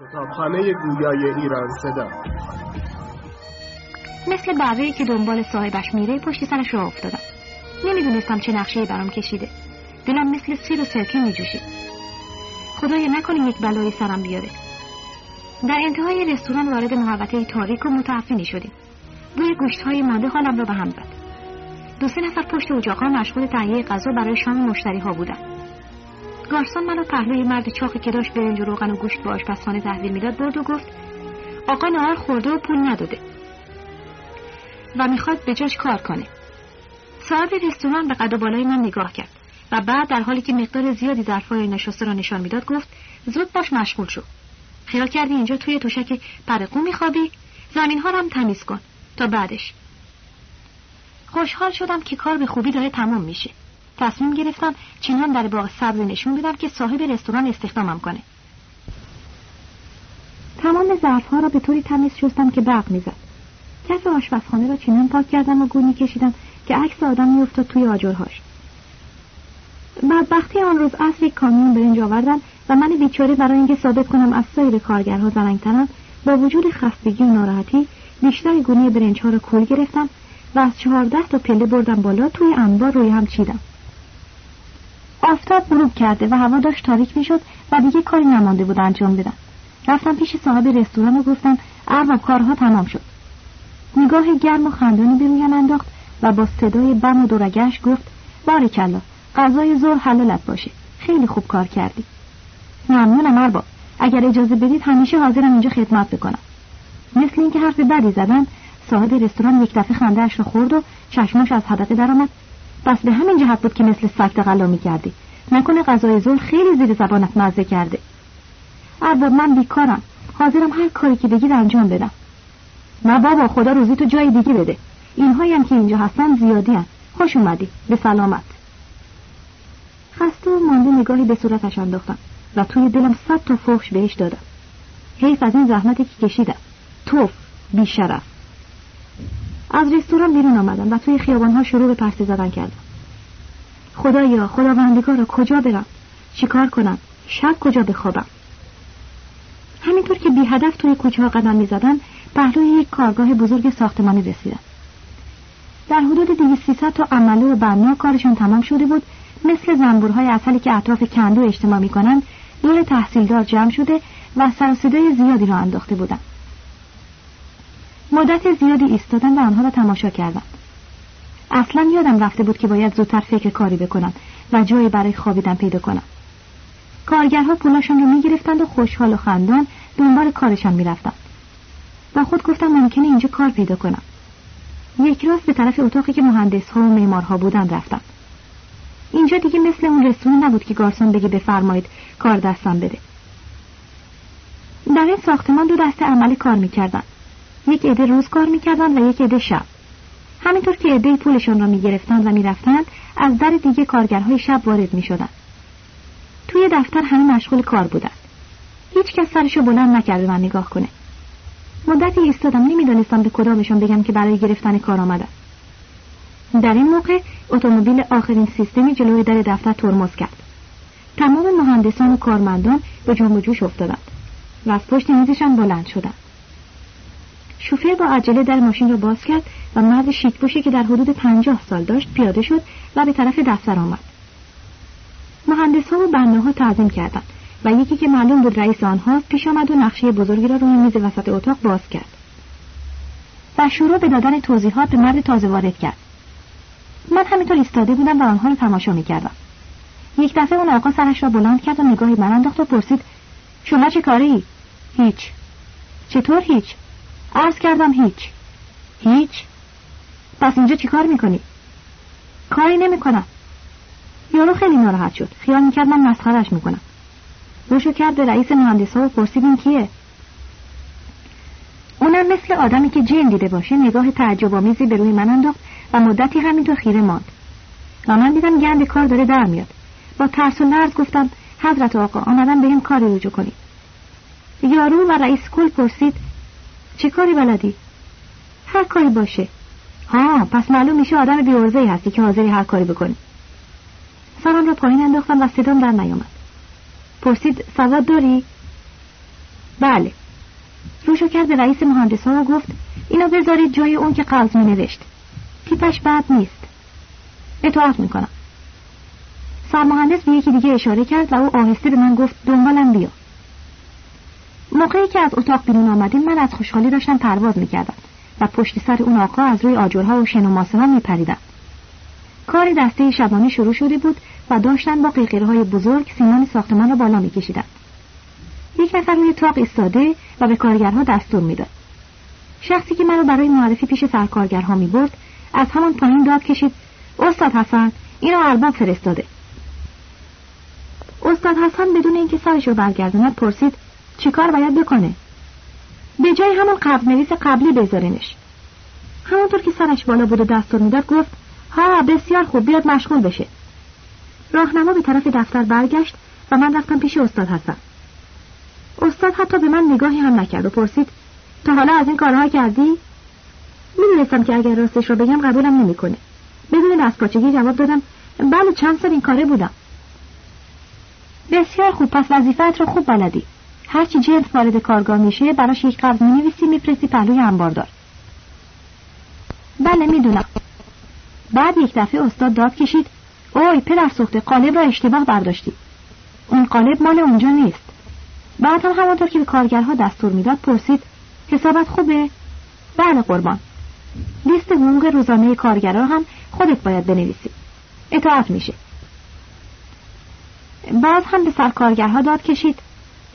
کتابخانه گویای ایران صدا. مثل بره که دنبال صاحبش میره پشت سرش را افتادم. نمی‌دونستم چه نقشه برام کشیده. دلم مثل سیر و سرکه میجوشید خدای نکنه یک بلایی سرم بیاره. در انتهای رستوران وارد محوطه تاریک و متعفنی شدیم. روی گوشت های مانده حالم را به هم زد. دو سه نفر پشت اجاقا مشغول تهیه غذا برای شام مشتری ها بودن. گارسون منو پهلوی مرد چاقی که داشت برنج و روغن و گوشت به آشپزخانه تحویل می‌داد برد و گفت آقا نهار خورده و پول نداده و می‌خواد به جاش کار کنه. صاحب رستوران به قد و بالای من نگاه کرد و بعد در حالی که مقدار زیادی ظرفهای نشسته را نشان می‌داد گفت زود باش مشغول شو. خیال کردی اینجا توی توشک پرقو میخوابی؟ زمین ها هم تمیز کن تا بعدش. خوشحال شدم که کار به خوبی داره تمام میشه. تصمیم گرفتم چنان در باغ سبز نشون بدم که صاحب رستوران استخدامم کنه. تمام ظرفها را به طوری تمیز شستم که برق می‌زد. کف آشپزخانه را چنان پاک کردم و گونی کشیدم که عکس آدم میافتاد توی آجرهاش. بدبختی آن روز اصر یک کامیون برنج آوردن و من بیچاره برای اینکه ثابت کنم از سایر کارگرها زرنگترم با وجود خستگی و ناراحتی بیشتر گونه برنج ها را کول گرفتم و از چهارده تا پله بردم بالا توی انبار روی هم چیدم. آفتاب غروب کرده و هوا داشت تاریک می‌شد و دیگه کاری نمانده بود انجام بدم رفتم پیش صاحب رستوران و گفتم ارباب کارها تمام شد. نگاه گرم و خندانی به رویم انداخت و با صدای بم و دورگش گفت بارکلا غذای زور حلالت باشه. خیلی خوب کار کردی. ممنونم ارباب. اگر اجازه بدید همیشه حاضرم اینجا خدمت بکنم. مثل اینکه حرف بدی زدن صاحب رستوران یک دفعه خندهاش رو خورد و چشماش از حدقه درآمد. بس به همین جهت بود که مثل سگ تقلا می‌کردی. نکنه غذای زور خیلی زیر زبانت مزه کرده. ارباب من بیکارم. حاضرم هر کاری که بگید انجام بدم. نه بابا خدا روزی تو جای دیگه بده. اینهایی هم که اینجا هستن زیادی هم. خوش اومدی. به سلامت. خسته و مانده نگاهی به صورتش انداختم و توی دلم صد تا فحش بهش دادم. حیف از این زحمتی که کشیدم. توف بیشرف. از رستوران بیرون آمدم و توی خیابانها شروع به پرسه زدن کردم. خدایا خداوندگارا کجا برم؟ چیکار کنم؟ شب کجا بخوابم؟ همینطور که بی هدف توی کوچه ها قدم می زدن پهلوی یک کارگاه بزرگ ساختمانی رسیدم در حدود سی تا عمله و بنا کارشون تمام شده بود مثل زنبورهای اصلی که اطراف کندو اجتماع می‌کنند دور تحصیلدار جمع شده و سر زیادی را انداخته بودند مدت زیادی ایستادن و آنها را تماشا کردم. اصلا یادم رفته بود که باید زودتر فکر کاری بکنم و جایی برای خوابیدن پیدا کنم. کارگرها پولاشان رو می‌گرفتند و خوشحال و خندان دنبال کارشان می‌رفتند و خود گفتم ممکنه اینجا کار پیدا کنم. یک راست به طرف اتاقی که مهندس ها و معمارها بودن رفتم. اینجا دیگه مثل اون رستوران نبود که گارسون بگه بفرمایید کار دستم بده. در این ساختمان دو دسته عمل کار می‌کردن یک عده روز کار می‌کردن و یک عده شب. همینطور که عده پولشان را می‌گرفتند و می‌رفتند از در دیگه کارگرهای شب وارد می‌شدند توی دفتر همه مشغول کار بودند هیچ کس سرشو بلند نکرده من نگاه کنه. مدتی ایستادم نمی‌دانستم به کدامشان بگم که برای گرفتن کار آمدم در این موقع اتومبیل آخرین سیستمی جلوی در دفتر ترمز کرد. تمام مهندسان و کارمندان به جنب جوش افتادند و از پشت میزشان بلند شدند. شوفر با عجله در ماشین را باز کرد و مرد شیکپوشی که در حدود پنجاه سال داشت پیاده شد و به طرف دفتر آمد. مهندس ها و بنده ها تعظیم کردند و یکی که معلوم بود رئیس آنهاست پیش آمد و نقشه بزرگی را روی میز وسط اتاق باز کرد. و شروع به دادن توضیحات به مرد تازه وارد کرد. من همینطور ایستاده بودم و آنها را تماشا می‌کردم. یک دفعه اون آقا سرش را بلند کرد و نگاهی من انداخت و پرسید شما چه کاری؟ هیچ. چطور هیچ؟ عرض کردم هیچ. هیچ؟ پس اینجا چیکار می‌کنی؟ کاری نمی‌کنم. یارو خیلی ناراحت شد. خیال می‌کرد من مسخرش می‌کنم. روشو کرد به رئیس مهندس ها و پرسید این کیه. اونم مثل آدمی که جن دیده باشه نگاه تعجب آمیزی به روی من انداخت و مدتی همینطور خیره ماند. و من دیدم گند کار داره در میاد با ترس و لرز گفتم حضرت آقا آمدم به این کاری رجوع کنید. یارو و رئیس کل پرسید چه کاری بلدی؟ هر کاری باشه. ها پس معلوم میشه آدم بیورزه هستی که حاضری هر کاری بکنی. سرم را پایین انداختم و صدام در نیامد. پرسید سواد داری؟ بله. روشو کرد به رئیس مهندس ها و گفت اینو بذارید جای اون که قرض می نوشت تیپش بد نیست. اطاعت می‌کنم. سرمهندس به یکی دیگه اشاره کرد و او آهسته به من گفت دنبالم بیا. موقعی که از اتاق بیرون آمدیم من از خوشحالی داشتم پرواز می‌کردم و پشت سر اون آقا از روی آجرها و شن و ماسه ها میپریدم. کار دسته شبانه شروع شده بود و داشتن با قیقیره های بزرگ سیمان ساختمان را بالا میکشیدند یک نفر روی تاق ایستاده و به کارگرها دستور می‌داد. شخصی که مرا برای معرفی پیش سرکارگرها می‌برد از همان پایین داد کشید استاد حسن اینو ارباب فرستاده. استاد حسن بدون اینکه سرش رو برگرداند پرسید چیکار باید بکنه؟ به جای همون قبل نویس قبلی بذارینش. همونطور که سرش بالا بود و دستور می‌داد گفت ها بسیار خوب بیاد مشغول بشه. راهنما به طرف دفتر برگشت و من رفتم پیش استاد حسن. استاد حتی به من نگاهی هم نکرد و پرسید تا حالا از این کارها کردی؟ می‌دونستم که اگر راستش رو بگم قبولم نمی‌کنه. بدون دستپاچگی جواب دادم بله چند سال این کاره بودم. بسیار خوب پس وظیفت رو خوب بلدی. هرچی جنس وارد کارگاه میشه براش یک قرض می‌نویسی میفرستی پهلوی انباردار. بله می‌دونم. بعد یک دفعه استاد داد کشید اوی پدر سخته قالب را اشتباه برداشتی. اون قالب مال اونجا نیست. بعد هم همانطور که به کارگرها دستور می‌داد پرسید حسابت خوبه؟ بله قربان. لیست حقوق روزانه کارگرها هم خودت باید بنویسی. اطاعت میشه. بعد هم به سرکارگرها داد کشید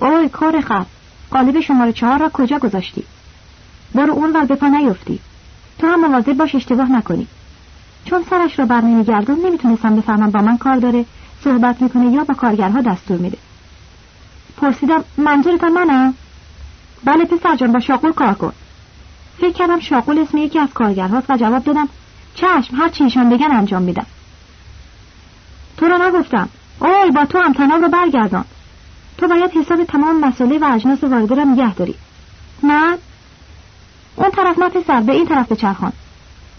اوی کار خب. قالب شماره چهار را کجا گذاشتی؟ برو اون ور به پا نیفتی. تو هم مواظب باش اشتباه نکنی. چون سرش را بر نمیگردون نمی‌تونستم بفهمم با من کار داره صحبت می‌کنه یا با کارگرها دستور میده. پرسیدم منظورت منم بله پسر جان با شاقول کار کن. فکر کردم شاقول اسم یکی از کارگرهاست و جواب دادم چشم هر چی ایشان بگن انجام میدم. تو را نگفتم. اوی با تو هم تناب رو برگردان. تو باید حساب تمام مسئله و اجناس وارده را نگه داری. نه. اون طرف نه پسر به این طرف بچرخان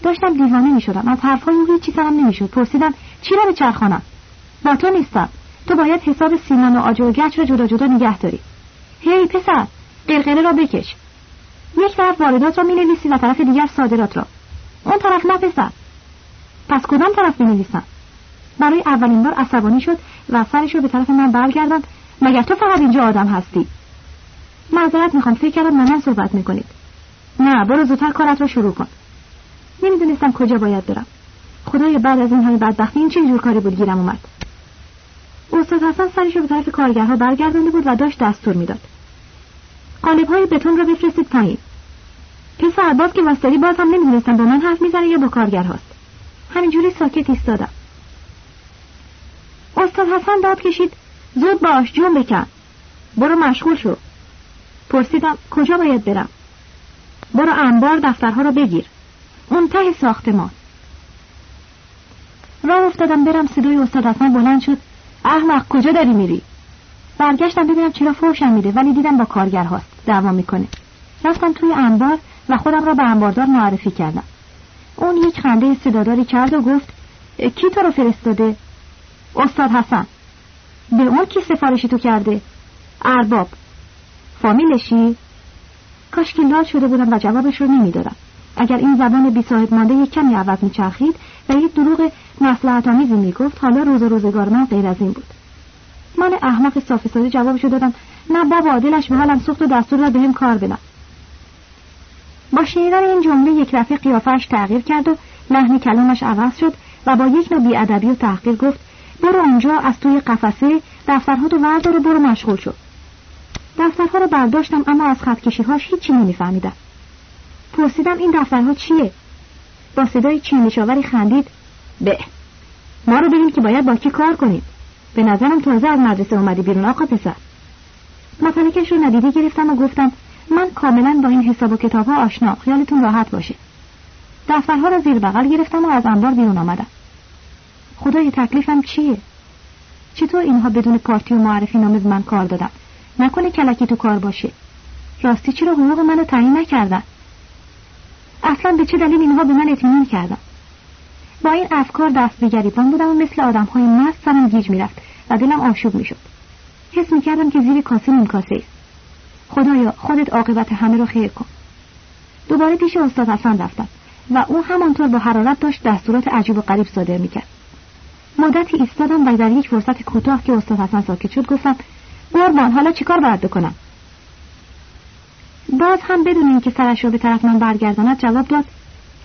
داشتم دیوانه می شدم از حرفهای او هیچی سرم نمی‌شد. پرسیدم چی را بچرخانم با تو نیستم. تو باید حساب سیمان و آجر و گچ را جدا جدا نگه داری. هی پسر قلقله را بکش. یک طرف واردات را می نویسی و طرف دیگر صادرات را. اون طرف نه پسر. پس کدام طرف می نویسم برای اولین بار عصبانی شد و سرش رو به طرف من برگرداند مگر تو فقط اینجا آدم هستی؟ معذرت می‌خوام فکر کردم من صحبت می‌کنید. نه برو زودتر کارت رو شروع کن. نمی‌دونستم کجا باید برم. خدای بعد از این همه بدبختی این چه جور کاری بود گیرم اومد؟ استاد حسن سرش رو به طرف کارگرها برگردانده بود و داشت دستور می‌داد. قالب های بتون رو بفرستید پایین. پسر باز که واستادی باز هم نمی‌دونستم با من حرف می‌زنه یا با کارگرهاست همینجوری ساکت ایستادم. استاد حسن داد کشید. زود باش جون بکن. برو مشغول شو. پرسیدم کجا باید برم؟ برو انبار دفترها رو بگیر. اون ته ساختمان. راه افتادم برم صدای استاد حسن بلند شد. احمق کجا داری میری؟ برگشتم ببینم چرا فوشم میده ولی دیدم با کارگر هاست. دعوا می‌کنه. رفتم توی انبار و خودم را به انباردار معرفی کردم. اون یک خنده صداداری کرد و گفت کی تو رو فرستاده؟ استاد حسن. به اون کی سفارشی تو کرده؟ ارباب. فامیلشی کاش که لال شده بودم و جوابش رو نمی‌دادم. اگر این زبان بی صاحب مانده یک کمی عوض میچرخید و یک دروغ مسلحت آمیزی می‌گفت حالا روز روزگار من غیر از این بود. من احمق صافی ساده جوابشو دادم نه بابا دلش به حالم سوخت و دستور را بهم کار بدم. با شنیدن این جمله یک دفعه قیافش تغییر کرد و لحن کلامش عوض شد و با یک نوع بیادبی و تحقیر گفت برو اونجا از توی قفسه دفترها تو وردار و برو مشغول شد دفترها رو برداشتم اما از خطکشیهاش هیچی نمیفهمیدم. پرسیدم این دفترها چیه؟ با صدای چینشاوری خندید به ما رو ببین که باید با کی کار کنیم. به نظرم تازه از مدرسه اومدی بیرون آقا پسر. مطلقش رو ندیده گرفتم و گفتم من کاملا با این حساب و کتاب ها آشنا خیالتون راحت باشه. دفترها رو زیر بغل گرفتم و از انبار بیرون آمدم. خدای تکلیفم چیه؟ چطور اینها بدون پارتی و معرفی نامه من کار دادن؟ نکنه کلکی تو کار باشه. راستی چرا حقوق منو تعیین نکردن؟ اصلا به چه دلیل اینها به من اطمینان کردن؟ با این افکار دست به گریبان بودم و مثل آدم های مست سرم گیج می‌رفت و دلم آشوب می‌شد. حس می‌کردم که زیر کاسه نیم کاسه است خدایا خودت عاقبت همه رو خیر کن. دوباره پیش استاد حسن رفتم و او همانطور با حرارت داشت دستورات عجیب و غریب صادر می‌کرد. مدتی ایستادم و در یک فرصت کوتاه که استاد حسن ساکت شد گفتم قربان حالا چیکار باید بکنم؟ باز هم بدون اینکه سرش را به طرف من برگرداند جواب داد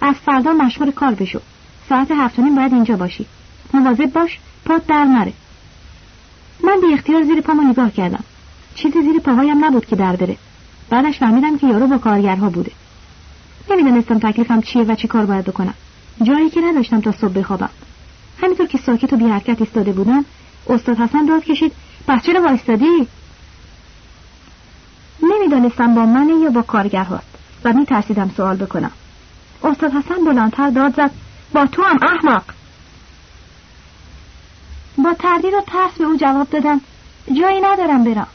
از فردا مشغول کار بشو ساعت هفت باید اینجا باشی مواظب باش پات در نره. من بی اختیار زیر پامو نگاه کردم چیزی زیر پاهایم نبود که در بره بعدش فهمیدم که یارو با کارگرها بوده. نمی‌دانستم تکلیفم چیه و چه کار باید بکنم جایی که نداشتم تا صبح بخوابم. همینطور که ساکت و بی حرکت ایستاده بودم استاد حسن داد کشید پس چرا وایستادی؟ نمی‌دانستم با من یا با کارگرهاست و میترسیدم سوال بکنم. استاد حسن بلندتر داد زد با تو هم احمق. با تردید و ترس به او جواب دادم جایی ندارم برم.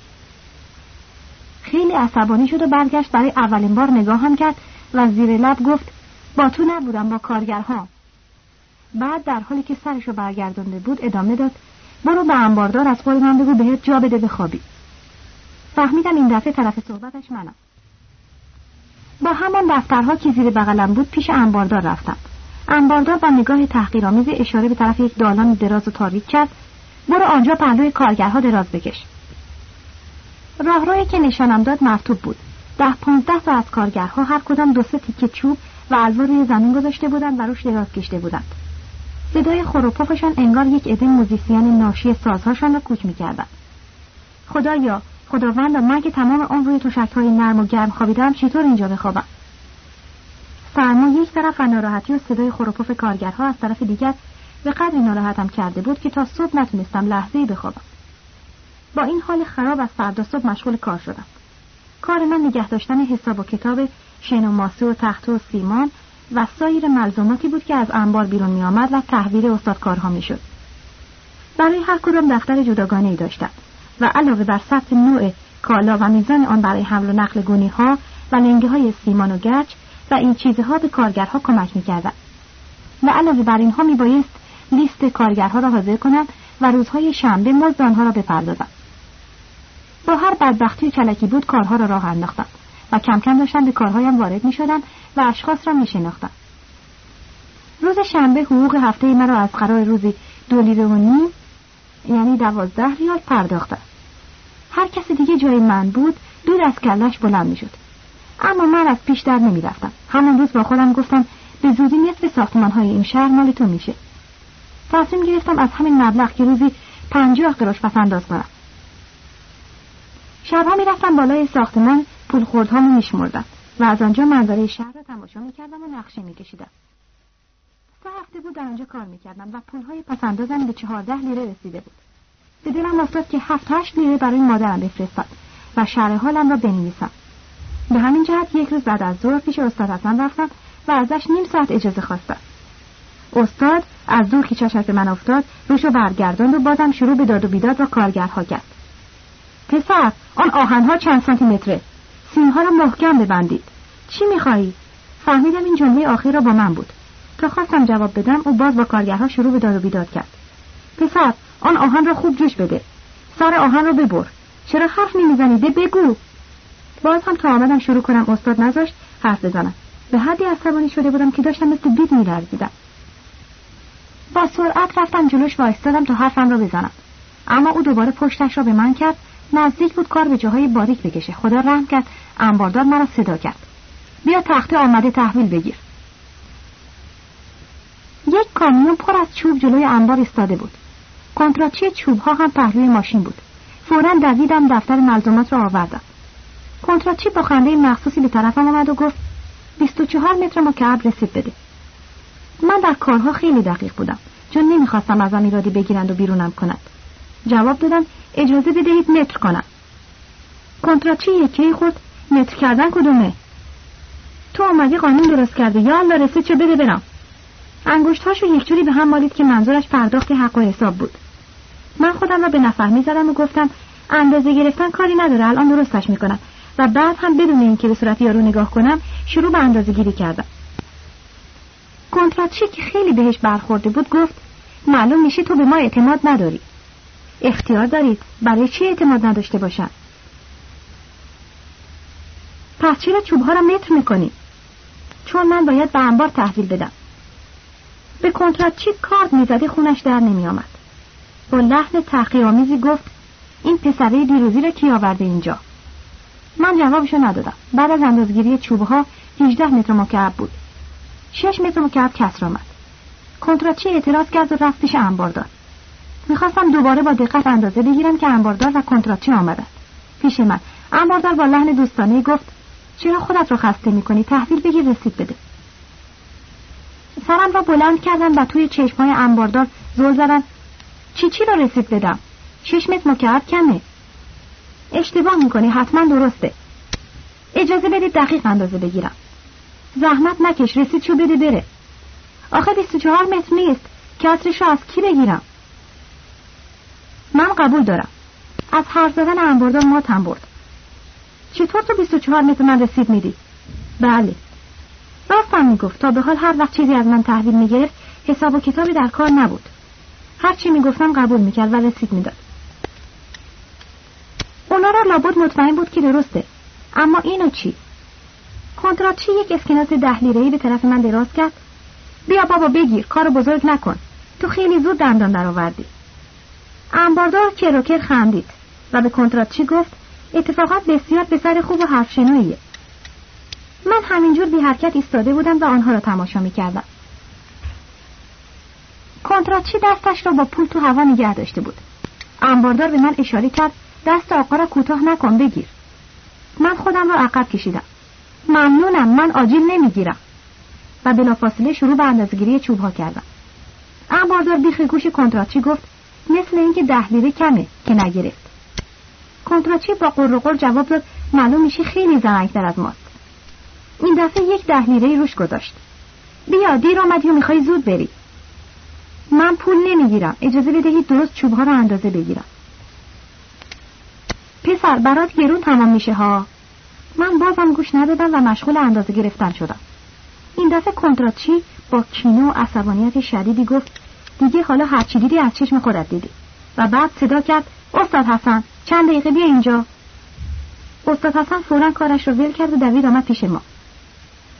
خیلی عصبانی شد و برگشت برای اولین بار نگاهم کرد و زیر لب گفت با تو نبودم با کارگرها بعد در حالی که سرش رو برگردانده بود ادامه داد برو به انباردار از قول من بگو بهت جا بده بخوابی. فهمیدم این دفعه طرف صحبتش منم. با همان دفترها که زیر بغلم بود پیش انباردار رفتم. انباردار با نگاه تحقیرآمیز اشاره به طرف یک دالان دراز و تاریک کرد برو آنجا پهلوی کارگرها دراز بکش. راهروی که نشانم داد مرتوب بود. ده پانزده تا از کارگرها هر کدام دو سه تیکه چوب و الوا روی زمین گذاشته بودند و روش دراز کشته بودند. صدای خروپفشان انگار یک عده موزیسین ناشی سازهاشان را کوک می‌کردند. خدایا خداوند من که تمام آن روی های نرم و گرم خوابیدم چطور اینجا بخوابم؟ سرما یک طرف و ناراحتی و صدای خروپف کارگرها از طرف دیگر به قدری ناراحتم کرده بود که تا صبح نتونستم لحظه بخوابم. با این حال خراب از فردا صبح مشغول کار شدم. کار من نگه داشتن حساب و کتاب شن و ماسه و تخت و سیمان و سایر ملزوماتی بود که از انبار بیرون می آمد و تحویل استادکارها می شد. برای هر کدام دفتر جداگانه ای داشتم و علاوه بر ثبت نوع کالا و میزان آن برای حمل و نقل گونی ها و لنگه های سیمان و گچ و این چیزها به کارگرها کمک می کردن. و علاوه بر اینها می بایست لیست کارگرها را حاضر کنم و روزهای شنبه مزد آنها را بپردازم. با هر بدبختی کلکی بود کارها را راه انداختم و کم کم داشتم به کارهایم وارد می شدم و اشخاص را می شناختم. روز شنبه حقوق هفته مرا از قرار روزی دو لیره و نیم یعنی دوازده ریال پرداخته هر کسی دیگه جای من بود دود از کلش بلند می شد. اما من از پیش در نمی رفتم. همان روز با خودم گفتم به زودی نصف ساختمان های این شهر مال تو میشه. تصمیم گرفتم از همین مبلغ که روزی پنجاه قراش پس انداز کنم. شبها می‌رفتم بالای ساختمان پول خوردهامو میشمردم و از آنجا منظره شهر را تماشا می‌کردم و نقشه میکشیدم. سه هفته بود در آنجا کار می‌کردم و پولهای پسندازم به چهارده لیره رسیده بود. به دلم افتاد که هفت هشت لیره برای مادرم بفرستم و شرح حالم را بنویسم. به همین جهت یک روز بعد از ظهر پیش استاد حسن رفتم و ازش نیم ساعت اجازه خواستم. استاد از دور که چشم من افتاد روشو برگرداند و بازم شروع به داد و بیداد با کارگرها کرد. پسر آن آهنها چند سانتی متره سیمها را محکم ببندید. چی می‌خواهی فهمیدم این جمله آخر را با من بود. تا خواستم جواب بدم او باز با کارگرها شروع به داد و بیداد کرد. پسر آن آهن را خوب جوش بده. سر آهن را ببر. چرا حرف نمیزنیده بگو. باز هم تا آمدم شروع کنم استاد نذاشت حرف بزنم. به حدی عصبانی شده بودم که داشتم مثل بید میلرزیدم. با سرعت رفتم جلوش وایستادم تا حرفم را بزنم. اما او دوباره پشتش را به من کرد. نزدیک بود کار به جاهای باریک بکشه. خدا رحم کرد. انباردار مرا صدا کرد. بیا تخته آمده تحویل بگیر. یک کامیون پر از چوب جلوی انبار ایستاده بود. کنتراتچی چوب ها هم پهلوی ماشین بود. فورا دویدم دفتر ملزومات را آوردم. کنتراتچی با خنده مخصوصی به طرفم آمد و گفت 24 متر مکعب رسید بده. من در کارها خیلی دقیق بودم. چون نمی‌خواستم ازم ایرادی بگیرند و بیرونم کنند. جواب دادم اجازه بدهید متر کنم. کنتراتچی یکی خود متر کردن کدومه؟ تو آمدی قانون درست کرده یا الله رسید چه بده برم. انگشتهاشو یک جوری به هم مالید که منظورش پرداخت حق و حساب بود. من خودم را به نفهمی زدم و گفتم اندازه گرفتن کاری نداره الان درستش می‌کنم. و بعد هم بدون اینکه به صورت یارو نگاه کنم شروع به اندازه گیری کردم. کنتراتچی که خیلی بهش برخورده بود گفت معلوم میشه تو به ما اعتماد نداری. اختیار دارید برای چی اعتماد نداشته باشم پس چرا چوبها را متر می‌کنی؟ چون من باید به انبار تحویل بدم. به کنتراتچی کارد می‌زدی خونش در نمیآمد. با لحن تحقیرآمیزی گفت این پسره دیروزی را کی آورده اینجا؟ من جوابشو ندادم. بعد از اندازگیری چوبها 18 متر مکعب بود. 6 متر مکعب کسر آمد. کنتراتچی اعتراض کرد و رفت پیش انباردار می‌خواستم دوباره با دقت اندازه بگیرم که انباردار و کنتراتچی آمدند پیش من. انباردار با لحن دوستانه گفت چرا خودت رو خسته می‌کنی؟ تحویل بگیر رسید بده. سرم را بلند کردم و توی چشمهای انباردار زل زدن چی چی رو رسید بدم؟ شش متر مکعب کمه. اشتباه می‌کنی حتما درسته. اجازه بدید دقیق اندازه بگیرم. زحمت نکش رسید شو بده بره. آخه 24 متر نیست. کسرش رو از کی بگیرم؟ من قبول دارم. از حرف زدن انباردار ماتم برد. چطور تو 24 متر من رسید میدی؟ بله. راستم می‌گفت. تا به حال هر وقت چیزی از من تحویل می‌گرفت حساب و کتابی در کار نبود. هر چی می‌گفتم قبول می‌کرد و رسید می‌داد. اونا را لابد مطمئن بود که درسته. اما اینو چی؟ کنتراتچی یک اسکناس ده به طرف من دراز کرد؟ بیا بابا بگیر کار بزرگ نکن. تو خیلی زود دندان درآوردی. انباردار کروکر خندید و به کنتراتچی گفت؟ اتفاقات بسیار پسر خوب و حرف شنویه من همینجور بی حرکت ایستاده بودم و آنها را تماشا می‌کردم. کنتراتچی دستش را با پول تو هوا نگه داشته بود؟ انباردار به من اشاره کرد دست آقا را کوتاه نکن بگیر. من خودم را عقب کشیدم. ممنونم من آجیل نمی‌گیرم. و بلافاصله شروع به اندازگیری چوب ها کردم. انباردار بیخ گوش کنتراتچی گفت؟ مثل اینکه ده لیره کمه که نگرفت کنتراتچی با قرقر جواب داد معلوم میشه خیلی زرنگتر از ماست این دفعه یک ده لیره روش گذاشت. بیا دیر آمدی و می‌خوای زود بری. من پول نمی‌گیرم. اجازه بدهید درست چوبها رو اندازه بگیرم. پسر برات گرون تمام میشه ها. من بازم گوش ندادم و مشغول اندازه گرفتن شدم. این دفعه کنتراتچی با کینه و عصبانیت شدیدی گفت دیگه حالا هرچی دیدی از چشم خودت دیدی. و بعد صدا کرد استاد حسن چند دقیقه بیا اینجا. استاد حسن فورا کارش رو ول کرد و دوید آمد پیش ما.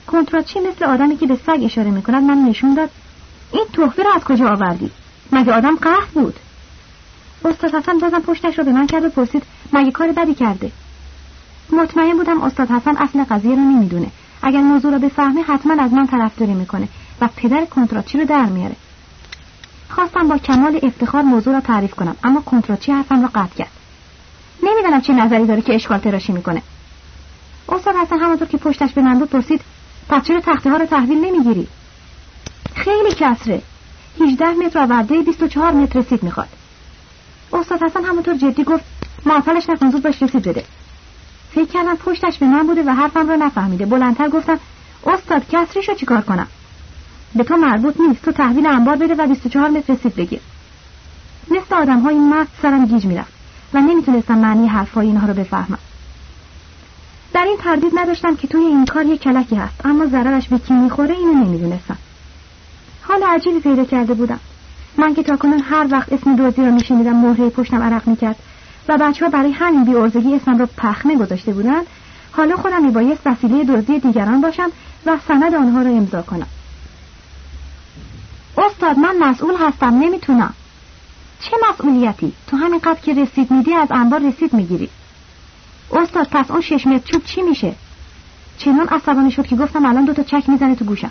کنتراتچی مثل آدمی که به سگ اشاره می‌کند. من نشون داد. این تحفه رو از کجا آوردی؟ مگه آدم قهر بود؟ استاد حسن بازم پشتش رو به من کرد و پرسید مگه کار بدی کرده؟ مطمئن بودم استاد حسن اصل قضیه رو نمی‌دونه. اگر موضوع رو بفهمه حتما از من طرفداری می‌کنه و پدر کنتراتچی رو در میاره. خواستم با کمال افتخار موضوع را تعریف کنم اما کنتراتچی حرفم را قطع کرد. نمی‌دانم چه نظری داره که اشکال تراشی می‌کنه. استاد حسن همونطور که پشتش به من بود پرسید پس چرا تخته ها رو تحویل نمی‌گیری؟ خیلی کسره. 18 متر آورده 24 متر رسید می‌خواد. استاد حسن همونطور جدی گفت معطلش نکن زود باش رسید بده. فکر کردم پشتش به من بوده و حرفم رو نفهمیده. بلندتر گفتم استاد کسریش رو چیکار کنم؟ به تو مربوط نیست تو تحویل انبار بده و 24 متر رسید بگیر. مثل آدم های مست سرم گیج می‌رفت. و نمی‌تونستم معنی حرفهای اینها رو بفهمم. در این تردید نداشتم که توی این کار یک کلکی هست اما ضررش به کی می‌خوره اینو نمی‌دونستم. حال عجیبی پیدا کرده بودم. من که تاکنون هر وقت اسم دوزی را میشنیدم مهره پشتم عرق می‌کرد و بچه ها برای همین بیارزگی اسمم را پخنه گذاشته بودند حالا خودم میبایست وسیله دزدی دیگران باشم و سند آنها را امضا کنم. استاد من مسئول هستم نمی‌تونم. چه مسئولیتی؟ تو همین قد که رسید میدی از انبار رسید می‌گیری. استاد پس اون شش متر چوب چی میشه؟ چنان عصبانی شد که گفتم الان دوتا چک می‌زنه تو گوشم.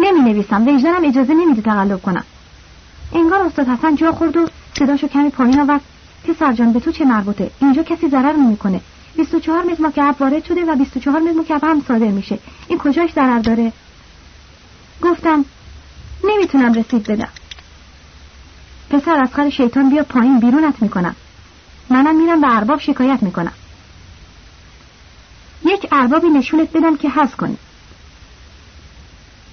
نمی نویسم وجدانم اجازه نمیده تقلب کنم. انگار استاد حسن جا خورد و صداشو کمی پایین آورد. پسر جان به تو چه مربوطه؟ اینجا کسی ضرر نمی‌کنه. 24 متر مکعب وارد شده و 24 متر مکعب هم صادر میشه. این کجاش ضرر داره؟ گفتم نمی‌تونم رسید بدم. پسر از خر شیطان بیا پایین بیرونت می‌کنم. منم میرم به ارباب شکایت می‌کنم. یک اربابی نشونت بدم که حس کنی.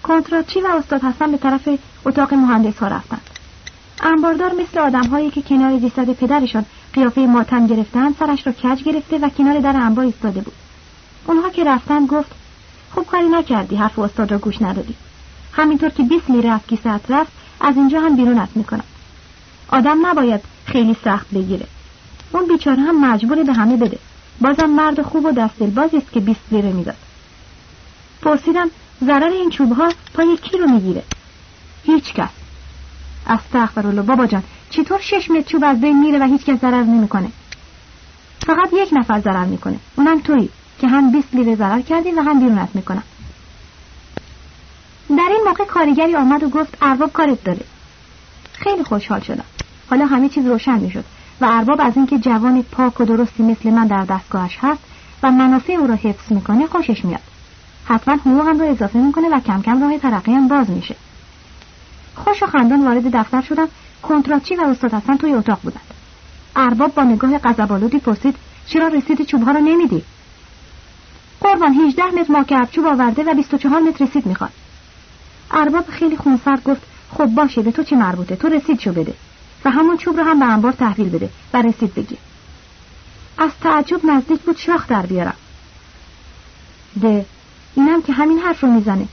کنتراتچی و استاد حسن به طرف اتاق مهندس ها رفتند انباردار مثل آدم هایی که کنار جسد پدرشان قیافه ماتم گرفتن سرش را کج گرفته و کنار در انبار ایستاده بود. اونها که رفتن گفت خوب کاری نکردی حرف استاد را گوش ندادی. همینطور که 20 لیره از کیسه رفت از اینجا هم بیرونت می‌کنم. آدم نباید خیلی سخت بگیره. اون بیچاره هم مجبوره به همه بده. بازم مرد خوب و بازی است که 20 لیره می‌داد. پرسیدم ضرر این چوب ها پای کی رو می‌گیره؟ هیچ کس. استغفرالله بابا جان چطور شش متر چوب از بین میره و هیچ کس ضرر نمی‌کنه؟ فقط یک نفر ضرر می‌کنه. اونم تویی که هم 20 لیره ضرر کردی و هم بیرونت می‌کنم. در این موقع کارگری آمد و گفت ارباب کارت داره. خیلی خوشحال شدم. حالا همه چیز روشن می‌شد و ارباب از اینکه جوان پاک و درستی مثل من در دستگاهش هست و منافع او را حفظ می‌کنه خوشش میاد. حتما حقوقم رو اضافه می‌کنه و کم کم راه ترقیم باز میشه. خوش و خندان وارد دفتر شدم کنتراتچی و استاد حسن توی اتاق بودند. ارباب با نگاه غضب‌آلودی پرسید چرا رسید چوبها رو نمیدی؟ قربان 18 متر ماکعب چوب آورده و 24 متر رسید می‌خواد. ارباب خیلی خونسرد گفت خب باشه به تو چه مربوطه؟ تو رسید شو بده. و همون چوب رو هم به انبار تحویل بده و رسید بگی از تعجب نزدیک بود شاخ در بیارم. ده اینم که همین حرف رو می‌زنه.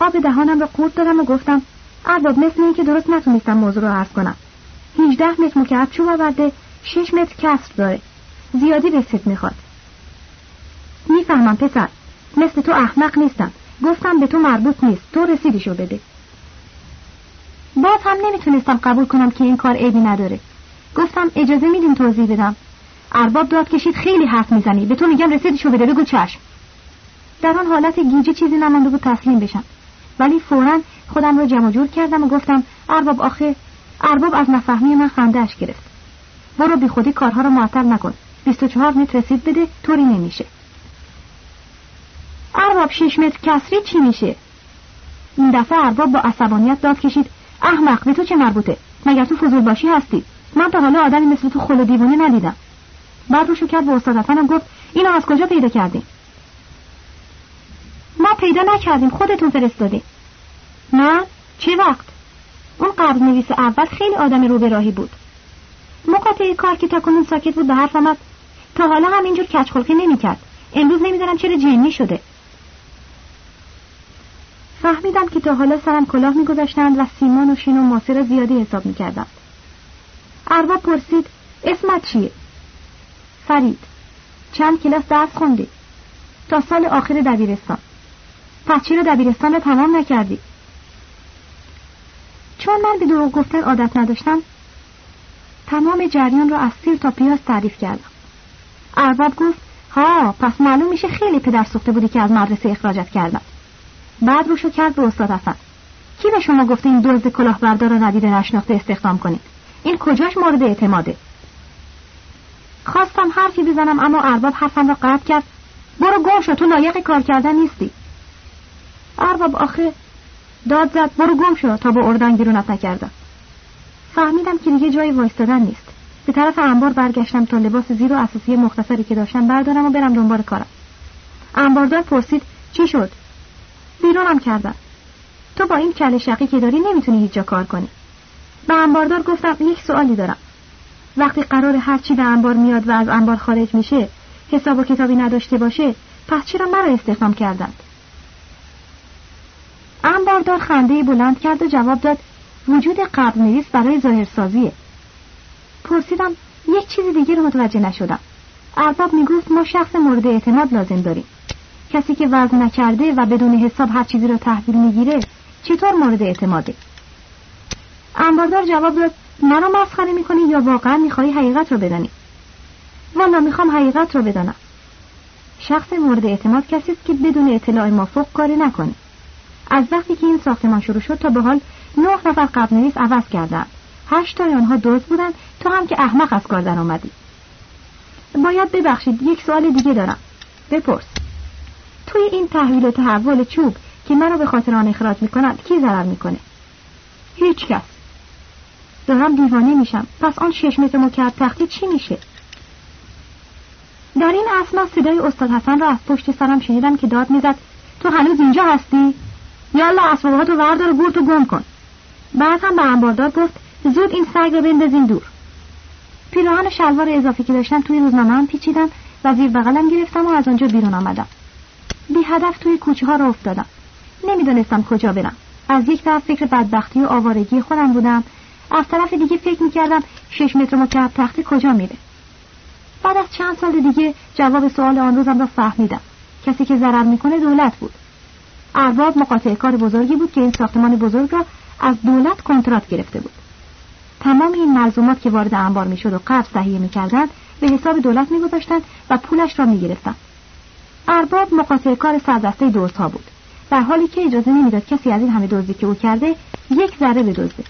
آب دهانم رو قورت دادم و گفتم ارباب مثل این که درست نتونستم موضوع رو عرض کنم. 18 متر مکعب چوب آورده 6 متر کسر داره. زیادی رسید می‌خواد. می‌فهمم پسر مثل تو احمق نیستم. گفتم به تو مربوط نیست. تو رسیدیشو بده. باز هم نمی‌تونستم قبول کنم که این کار عیبی نداره. گفتم اجازه میدین توضیح بدم؟ ارباب داد کشید خیلی حرف می‌زنی. به تو میگم رسیدشو بده بگو چشم. در آن حالت گیجه چیزی نمانده بود تسلیم بشم. ولی فورا خودم رو جمع جور کردم و گفتم ارباب آخه ارباب از نفهمی من خندهش گرفت. برو بی خودی کارها رو معطل نکن. 24 متر رسید بده طوری نمیشه. ارباب 6 متر کسری چی میشه؟ این دفعه ارباب با عصبانیت داد کشید احمق به تو چه مربوطه؟ مگر تو فضول باشی هستی؟ من تا حالا آدمی مثل تو خل دیوانه ندیدم. بعد روشو کرد به استاد حسنم گفت اینو از کجا پیدا کردیم ما پیدا نکردیم خودتون فرستادیم نه؟ چه وقت؟ اون قبض نویس اول خیلی آدم رو به راهی بود. مقاطعه کار که تا کنون ساکت بود به حرف آمد. تا حالا هم اینجور کچخلقی نمی‌کرد. امروز نمی‌دونم چرا جنی شده. فهمیدم که تا حالا سرم کلاه میگذاشتند و سیمان و شین و ماسه را زیادی حساب می‌کردم. ارباب پرسید اسمت چیه؟ فرید چند کلاس درس خوندی تا سال آخر دبیرستان. پس چرا دبیرستان را تمام نکردی؟ چون من به دروغ گفتن عادت نداشتم تمام جریان را از سیر تا پیاز تعریف کردم. ارباب گفت ها پس معلوم میشه خیلی پدر سوخته بودی که از مدرسه اخراجت کردم. بعد روشو کرد به استاد حسن. کی به شما گفته این دزد کلاهبردار رو ندیده نشناخته استخدام کنید؟ این کجاش مورد اعتماده؟ خواستم حرفی بزنم اما ارباب حرفم را قطع کرد. برو گم شو تو لایق کار کردن نیستی. ارباب آخه داد زد برو گم شو تا با اردن گیرونت نکردم. فهمیدم که دیگه جای وایستادن نیست. به طرف انبار برگشتم تا لباس زیر و اساسی مختصری که داشتم بردارم و برم دنبال کارم. انباردار پرسید چی شد؟ بیرونم کردم. تو با این کل شقی که داری نمی‌تونی هیچ جا کار کنی. به انباردار گفتم یک سوالی دارم. وقتی قرار هر چی به انبار میاد و از انبار خارج میشه حساب و کتابی نداشته باشه پس چرا مرا استخدام کردند انباردار خنده بلند کرد و جواب داد وجود قبل نویس برای ظاهرسازیه. پرسیدم یک چیز دیگه رو متوجه نشدم. ارباب می‌گفت ما شخص مورد اعتماد لازم داریم. کسی که وزن نکرده و بدون حساب هر چیزی رو تحویل می‌گیره چطور مورد اعتماده؟ انباردار جواب داد منو مسخره می‌کنی یا واقعا می‌خوای حقیقت رو بدانی؟ والا می‌خوام حقیقت رو بدانم. شخص مورد اعتماد کسی است که بدون اطلاع مافوق کاری نکنه. از وقتی که این ساختمان شروع شد تا به حال نه نفر قبل نویس عوض کردند. هشت تای آنها دوز بودند تو هم که احمق از کار در آمدی باید ببخشید یک سوال دیگه دارم. بپرس. توی این تحویل و تحول چوب که منو به خاطر آن اخراج می‌کنند کی ضرر می‌کنه؟ هیچ کس. دارم دیوانه میشم. پس آن شش متر مکعب تختی چی میشه؟ در این اسنا صدای استاد حسن را از پشت سرم شنیدم که داد می‌زد تو هنوز اینجا هستی؟ یالا اسباباتو وردار و گورتو گم کن. بعد هم به انباردار گفت زود این سگ رو بندازین دور. پیراهن شلوار اضافی که داشتم توی روزنامه هم پیچیدم و زیر بغلم گرفتم و از آنجا بیرون آمدم. بی هدف توی کوچه ها را افتادم. نمی‌دانستم کجا برم. از یک طرف فکر بدبختی و آوارگی خودم بودم. از طرف دیگه فکر می‌کردم شش متر مکعب تختی کجا میره. بعد از چند سال دیگه جواب سوال آن روزم را فهمیدم. کسی که ضرر می‌کنه دولت بود. ارباب مقاطع کار بزرگی بود که این ساختمان بزرگ را از دولت کنترات گرفته بود. تمام این ملزومات که وارد انبار می‌شد و قرض تهیه می‌کردند به حساب دولت میگذاشتند و پولش را می‌گرفتند. ارباب مقاطع کار سردسته دزدها بود. در حالی که اجازه نمی‌داد کسی از این همه دزدی که او کرده یک ذره بدزده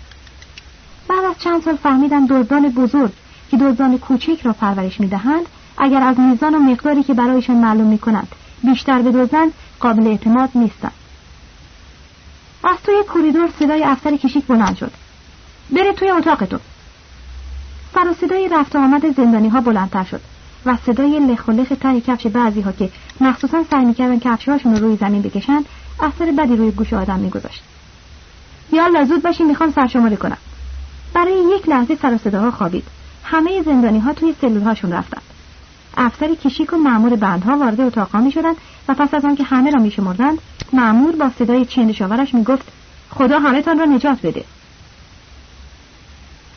بعد از چند سال فهمیدم دزدان بزرگ که دزدان کوچک را پرورش می‌دهند اگر از میزان و مقداری که برایشان معلوم می‌کنند بیشتر بدزدند قابل اعتماد نیستند از توی کوریدور صدای افسر کشیک بلند شد. بره توی اتاقتون سر و صدای رفت آمد زندانی ها بلندتر شد. و صدای لخ و لخ ته کفش بعضی ها که مخصوصا سعی می‌کردن کفشهاشون رو روی زمین بکشند اثر بدی روی گوش آدم میگذاشت. یا زود باشین می‌خوام سرشماری کنم. برای یک لحظه سر و صداها خوابید. همه زندانی ها توی سلول هاشون رفتند افسر کشیک و مأمور بندها وارد اتاقها می شدند و پس از آنکه همه را می شمردند مأمور با صدای چندشاورش می گفت خدا همه تان را نجات بده.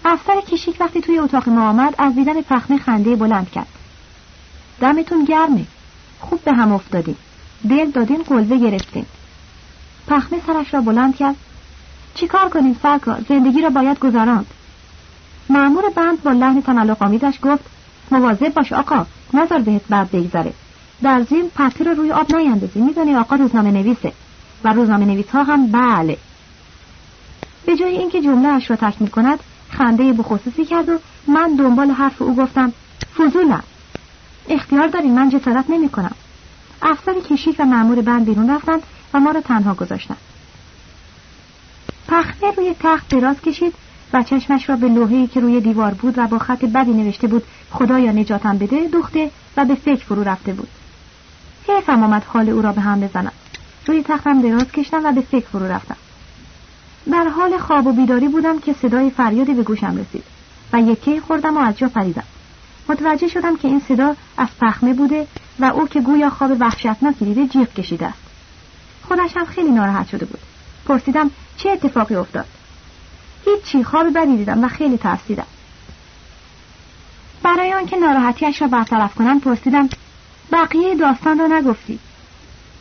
افسر کشیک وقتی توی اتاق ما آمد از دیدن پخمه خنده بلند کرد. دمتون گرمه خوب به هم افتادیم. دل دادین قلبه گرفتین پخمه سرش را بلند کرد. چیکار کنیم سرکار؟ زندگی را باید گذراند معمور بند با لحن تملق آمیزش گفت مواظب باش آقا نظر بهت بعد بگذره. در زیم پرتی رو روی آب نیندازی. می‌دونی آقا روزنامه نویسه و روزنامه نویس ها هم بله. به جای اینکه جمله اش را تکمیل کند خنده بخصوصی کرد و من دنبال حرف او گفتم فضولم. اختیار داری من جسارت نمی کنم افسر کشید و معمور بند بیرون رفتند و ما را تنها گذاشتند. پخته روی تخت دراز کشید و چشمش را به لوحه‌ای که روی دیوار بود و با خط بدی نوشته بود خدایا نجاتم بده دوخته و به فکر فرو رفته بود. حیفم آمد حال او را به هم بزنم. روی تختم دراز کشتم و به فکر فرو رفتم. در حال خواب و بیداری بودم که صدای فریادی به گوشم رسید و یکی خوردم و از جا پریدم. متوجه شدم که این صدا از پخمه بوده و او که گویا خواب وحشتناکی دیده جیغ کشیده است. خودش هم خیلی ناراحت شده بود. پرسیدم چه اتفاقی افتاد؟ هیچی خواب بدی دیدم و خیلی ترسیدم. برای آنکه ناراحتیش را برطرف کنم پرسیدم بقیه داستان را نگفتی؟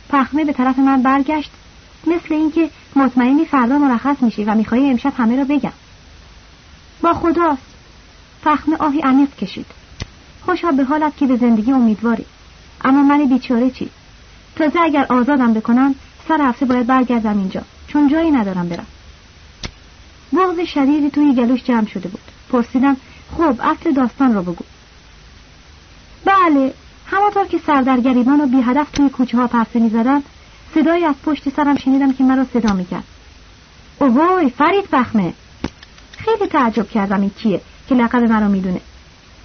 پخمه به طرف من برگشت مثل اینکه مطمئنی فردا مرخص میشی و میخوایی امشب همه را بگم. با خداست. پخمه آهی عمیق کشید. خوشا به حالت که به زندگی امیدواری اما من بیچاره چی؟ تازه اگر آزادم بکنن سر هفته باید برگردم اینجا. چون جایی ندارم برم. بغض شدیدی توی گلوش جمع شده بود. پرسیدم خب اصل داستان رو بگو. بله همانطور که سردرگریبان و بی هدف توی کوچه ها پرسه می صدایی از پشت سرم شنیدم که مرا صدا می کرد فرید فخمه. خیلی تعجب کردم این کیه که لقب مرا می‌دونه.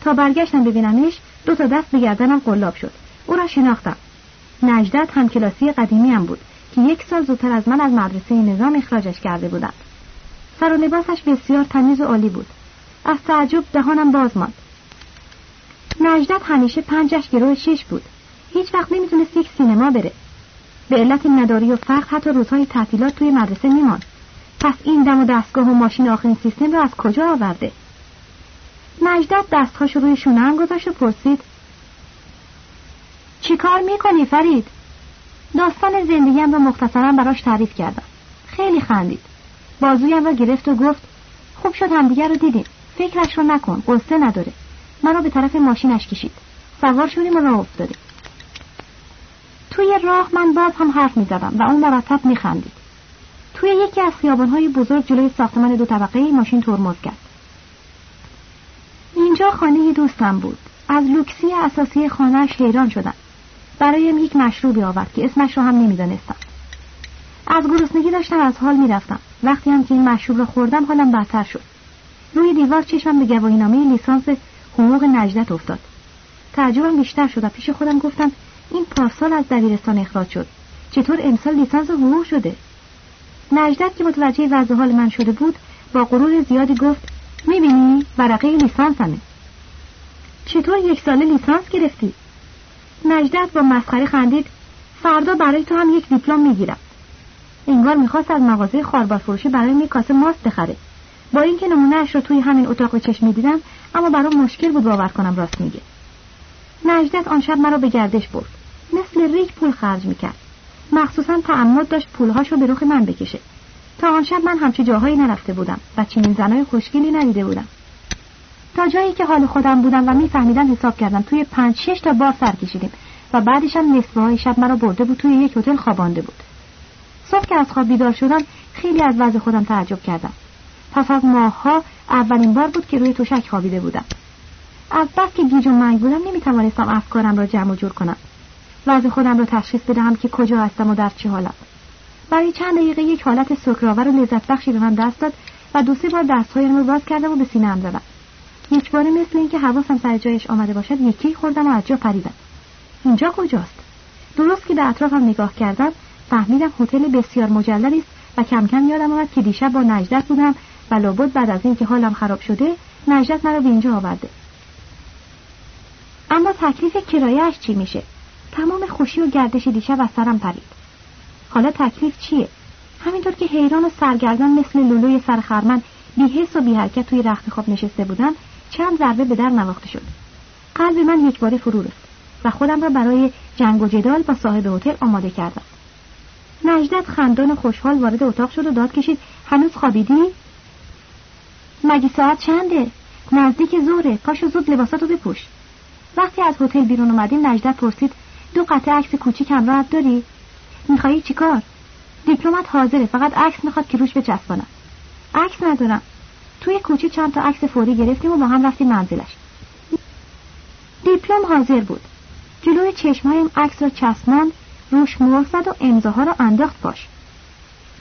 تا برگشتم ببینمش دو تا دست به گردنم قلاب شد. او را شناختم. نجدت هم کلاسی قدیمی هم بود که یک سال زودتر از من از مدرسه نظام اخراجش کرده بودند. سر و لباسش بسیار تمیز و عالی بود. از تعجب دهانم باز ماند. نجدت همیشه پنجش گروه شش بود. هیچ وقت نمی‌تونست یک سینما بره. به علت نداری و فقر حتی روزهای تعطیلات توی مدرسه میماند. پس این دم و دستگاه و ماشین آخرین سیستم رو از کجا آورده؟ نجدت دستهاش روی شونه گذاشت و پرسید. چی کار می‌کنی فرید؟ داستان زندگیم رو مختصرا براش تعریف کردم. خیلی خندید. بازویم را گرفت و گفت خوب شد همدیگر رو دیدیم. فکرش رو نکن قصه نداره. مرا به طرف ماشینش کشید. سوار شدیم و راه افتادیم. توی راه من باز هم حرف می‌زدم و اون مرتب میخندید. توی یکی از خیابانهای بزرگ جلوی ساختمان دو طبقه ماشین ترمز کرد. اینجا خانه دوستم بود. از لوکسی اساسی خانهش حیران شدم. برایم یک مشروبی آورد که اسمش رو هم نمی‌دانستم از گرسنگی داشتم از حال می‌رفتم. وقتی هم که این مشروب رو خوردم حالم بدتر شد. روی دیوار چشمم به گواهینامه لیسانس حقوق نجدت افتاد. تعجبم بیشتر شد و پیش خودم گفتم این پارسال از دبیرستان اخراج شد. چطور امسال لیسانس حقوق شده؟ نجدت که متوجه وضع حال من شده بود با غرور زیادی گفت می‌بینی؟ ورقه لیسانسمه. چطور یک ساله لیسانس گرفتی؟ نجدت با مسخره خندید فردا برای تو هم یک دیپلم می‌گیرم. انگار می‌خواست از مغازه خاربار فروشی برای می کاسه ماست بخره. با اینکه نمونه اش رو توی همین اتاق به چشم می‌دیدم اما برام مشکل بود باور کنم راست میگه. نجدت آن شب مرا به گردش برد. مثل ریک پول خرج می‌کرد. مخصوصا تعمد داشت پولهاش رو به رخ من بکشه. تا آن شب من همچه جاهایی نرفته بودم و چنین زنای خوشگلی ندیده بودم. تا جایی که حال خودم بودم و میفهمیدم حساب کردم توی پنج شش تا بار سر کشیدیم و بعدش هم نصفه های شب مرا برده بود توی یک هتل خوابانده بود. صبح که از خواب بیدار شدم خیلی از وضع خودم تعجب کردم. پس از ماهها اولین بار بود که روی توشک خوابیده بودم. از بس که گیج و منگ بودم نمی‌توانستم افکارم را جمع و جور کنم. وضع خودم را تشخیص بدهم که کجا هستم و در چه حالم. برای چند دقیقه یک حالت سکرآور و لذت بخشی به من دست داد و دو سه بار دستهایم رو باز کردم و به سینهام زدم. یک باره مثل اینکه حواسم سر جایش آمده باشد یکی خوردم و از جا پریدم. اینجا کجاست؟ درست که به اطرافم نگاه کردم فهمیدم هتل بسیار مجللی است و کم کم یادم آمد که دیشب با نجدت بودم و لابد بعد از اینکه حالم خراب شده نجدت مرا به اینجا آورده. اما تکلیف کرایهاش چی میشه؟ تمام خوشی و گردش دیشب از سرم پرید. حالا تکلیف چیه؟ همینطور که حیران و سرگردان مثل لولوی سرخرمن بیحس و بی حرکت توی رخت خواب نشسته بودم چند ضربه به در نواخته شد. قلب من یک بار فرو رفت و خودم را برای جنگ و جدال با صاحب هتل آماده کردم. نجدت خندان و خوشحال وارد اتاق شد و داد کشید هنوز خوابیدی؟ مگه ساعت چنده؟ نزدیک زوره پاشو زود لباساتو بپوش. وقتی از هتل بیرون اومدیم نجدت پرسید دو قطعه عکس کوچیک همراهت داری؟ میخوایی چیکار؟ دیپلمات حاضره فقط عکس می‌خواد که روش بچسبانم عکس ندارم. توی کوچه چند تا عکس فوری گرفتیم و با هم رفتیم منزلش. دیپلم حاضر بود. جلوی چشمهایم عکس را چسباند روش مهر و امضاها را انداخت باش.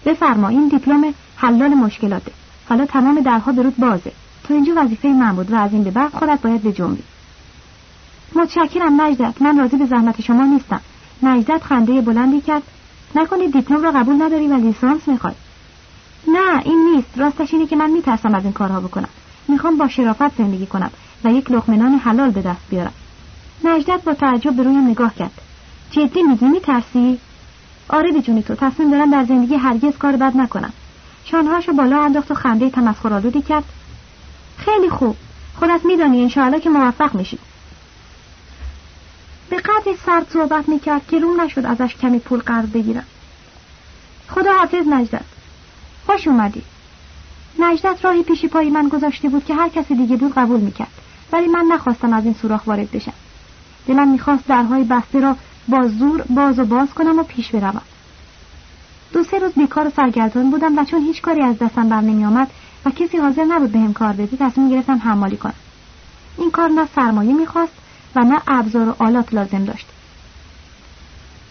بفرما این دیپلم حلال مشکلاته. حالا تمام درها برود بازه. تا اینجا وظیفه من بود و از این به بعد خودت باید به جنبی متشکرم نجدت. من راضی به زحمت شما نیستم. نجدت خنده بلندی کرد. نکنید دیپلم را قبول نداری و لیسانس می‌خوای نه این نیست. راستش اینه که من میترسم از این کارها بکنم. می‌خوام با شرافت زندگی کنم و یک لقمنان حلال به دست بیارم. نجدت با تعجب به رویم نگاه کرد. جدی میگی؟ میترسی؟ آره به جونی تو. تصمیم دارم در زندگی هرگز کار بد نکنم. شانهاشو بالا انداخت و خنده تمسخرآلودی کرد. خیلی خوب. خودت میدانی انشاءالله که موفق میشی. به قدری سرد صحبت می‌کرد که روم نشد ازش کمی پول قرض بگیرم. خدا حافظ نجدت. خوش اومدی. نجدت راهی پیشی پای من گذاشته بود که هر کسی دیگه بود قبول می‌کرد ولی من نخواستم از این سوراخ وارد بشم. دلم می‌خواست درهای بسته را با زور باز و باز کنم و پیش بروم. دو سه روز بیکار و سرگردان بودم و چون هیچ کاری از دستم بر نمیآمد و کسی حاضر نبود بهم کار بده تصمیم گرفتم حمالی کنم. این کار نه سرمایه می‌خواست و نه ابزار و آلات لازم داشت.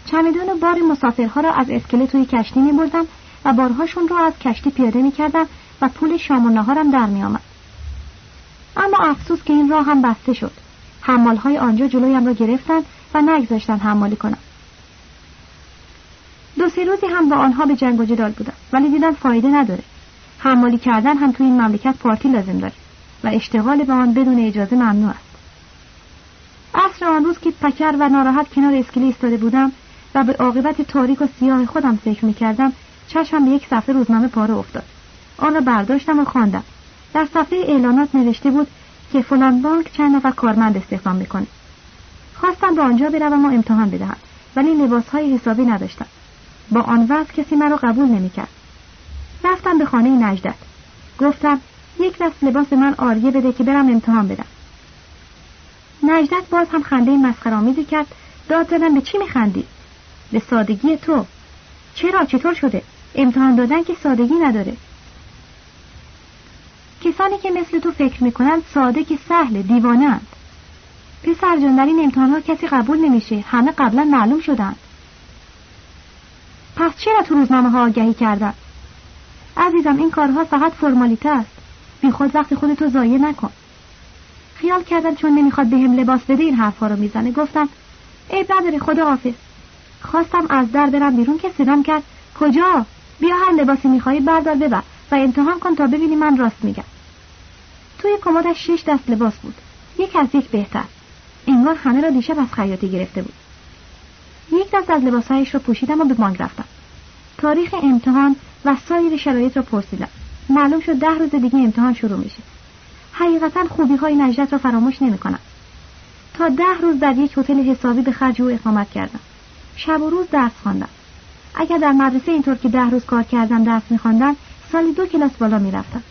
چمدان و بار مسافرها را از اسکله توی کشتی می بردم و بارهاشون را از کشتی پیاده می کردم و پول شام و نهارم در می آمد. اما افسوس که این راه هم بسته شد. حمال های آنجا جلویم را گرفتند و نگذاشتن حمالی کنم. دو سه روزی هم با آنها به جنگ و جدال بودم ولی دیدم فایده نداره. حمالی کردن هم توی این مملکت پارتی لازم داره و اشتغال به آن بدون اجازه ممنوع است. عصر آن روز که پکر و ناراحت کنار اسکله ایستاده بودم و به عاقبت تاریک و سیاه خودم فکر می‌کردم چشمم به یک صفحه روزنامه پاره افتاد. آن را برداشتم و خواندم. در صفحه اعلانات نوشته بود که فلان بانک چند نفر کارمند استخدام می‌کنه. خواستم به آنجا بروم و امتحان بدهم ولی لباسهای حسابی نداشتم. با آن وضع کسی مرا قبول نمی‌کرد. رفتم به خانه نجدت. گفتم یک دست لباس من آریه بده که برم امتحان بدم. نجدت باز هم خنده مسخرآمیزی کرد. داد زدن به چی میخندی؟ به سادگی تو. چرا؟ چطور شده؟ امتحان دادن که سادگی نداره. کسانی که مثل تو فکر می‌کنند ساده که سهل دیوانه پسر جان در این امتحانها کسی قبول نمیشه. همه قبلا معلوم شدن. پس چرا تو روزنامه ها آگهی کردن؟ عزیزم این کارها فقط فرمالیته است بی خود وقت خودتو ضایع نکن. خیال کردم چون نمی‌خواد به هم لباس بده این حرفها رو می‌زنه. گفتم ای نداره خدا حافظ خواستم از در برم بیرون که صدام کرد کجا؟ بیا هر لباسی میخوایی بردار ببر و امتحان کن تا ببینی من راست میگم. توی کمدش شش دست لباس بود. یک از یک بهتر. انگار همه را دیشب از خیاطی گرفته بود. یک دست از لباسهایش را پوشیدم و به بانک رفتم. تاریخ امتحان و سایر شرایط را پرسیدم. معلوم شد ده روز دیگه امتحان شروع میشه. حقیقتا خوبی های نجدت را فراموش نمی کنم. تا ده روز در یک هتل حسابی به خرج او اقامت کردم. شب و روز درس خواندم. اگر در مدرسه اینطور که ده روز کار کردم درس میخواندم سالی دو کلاس بالا می‌رفتم.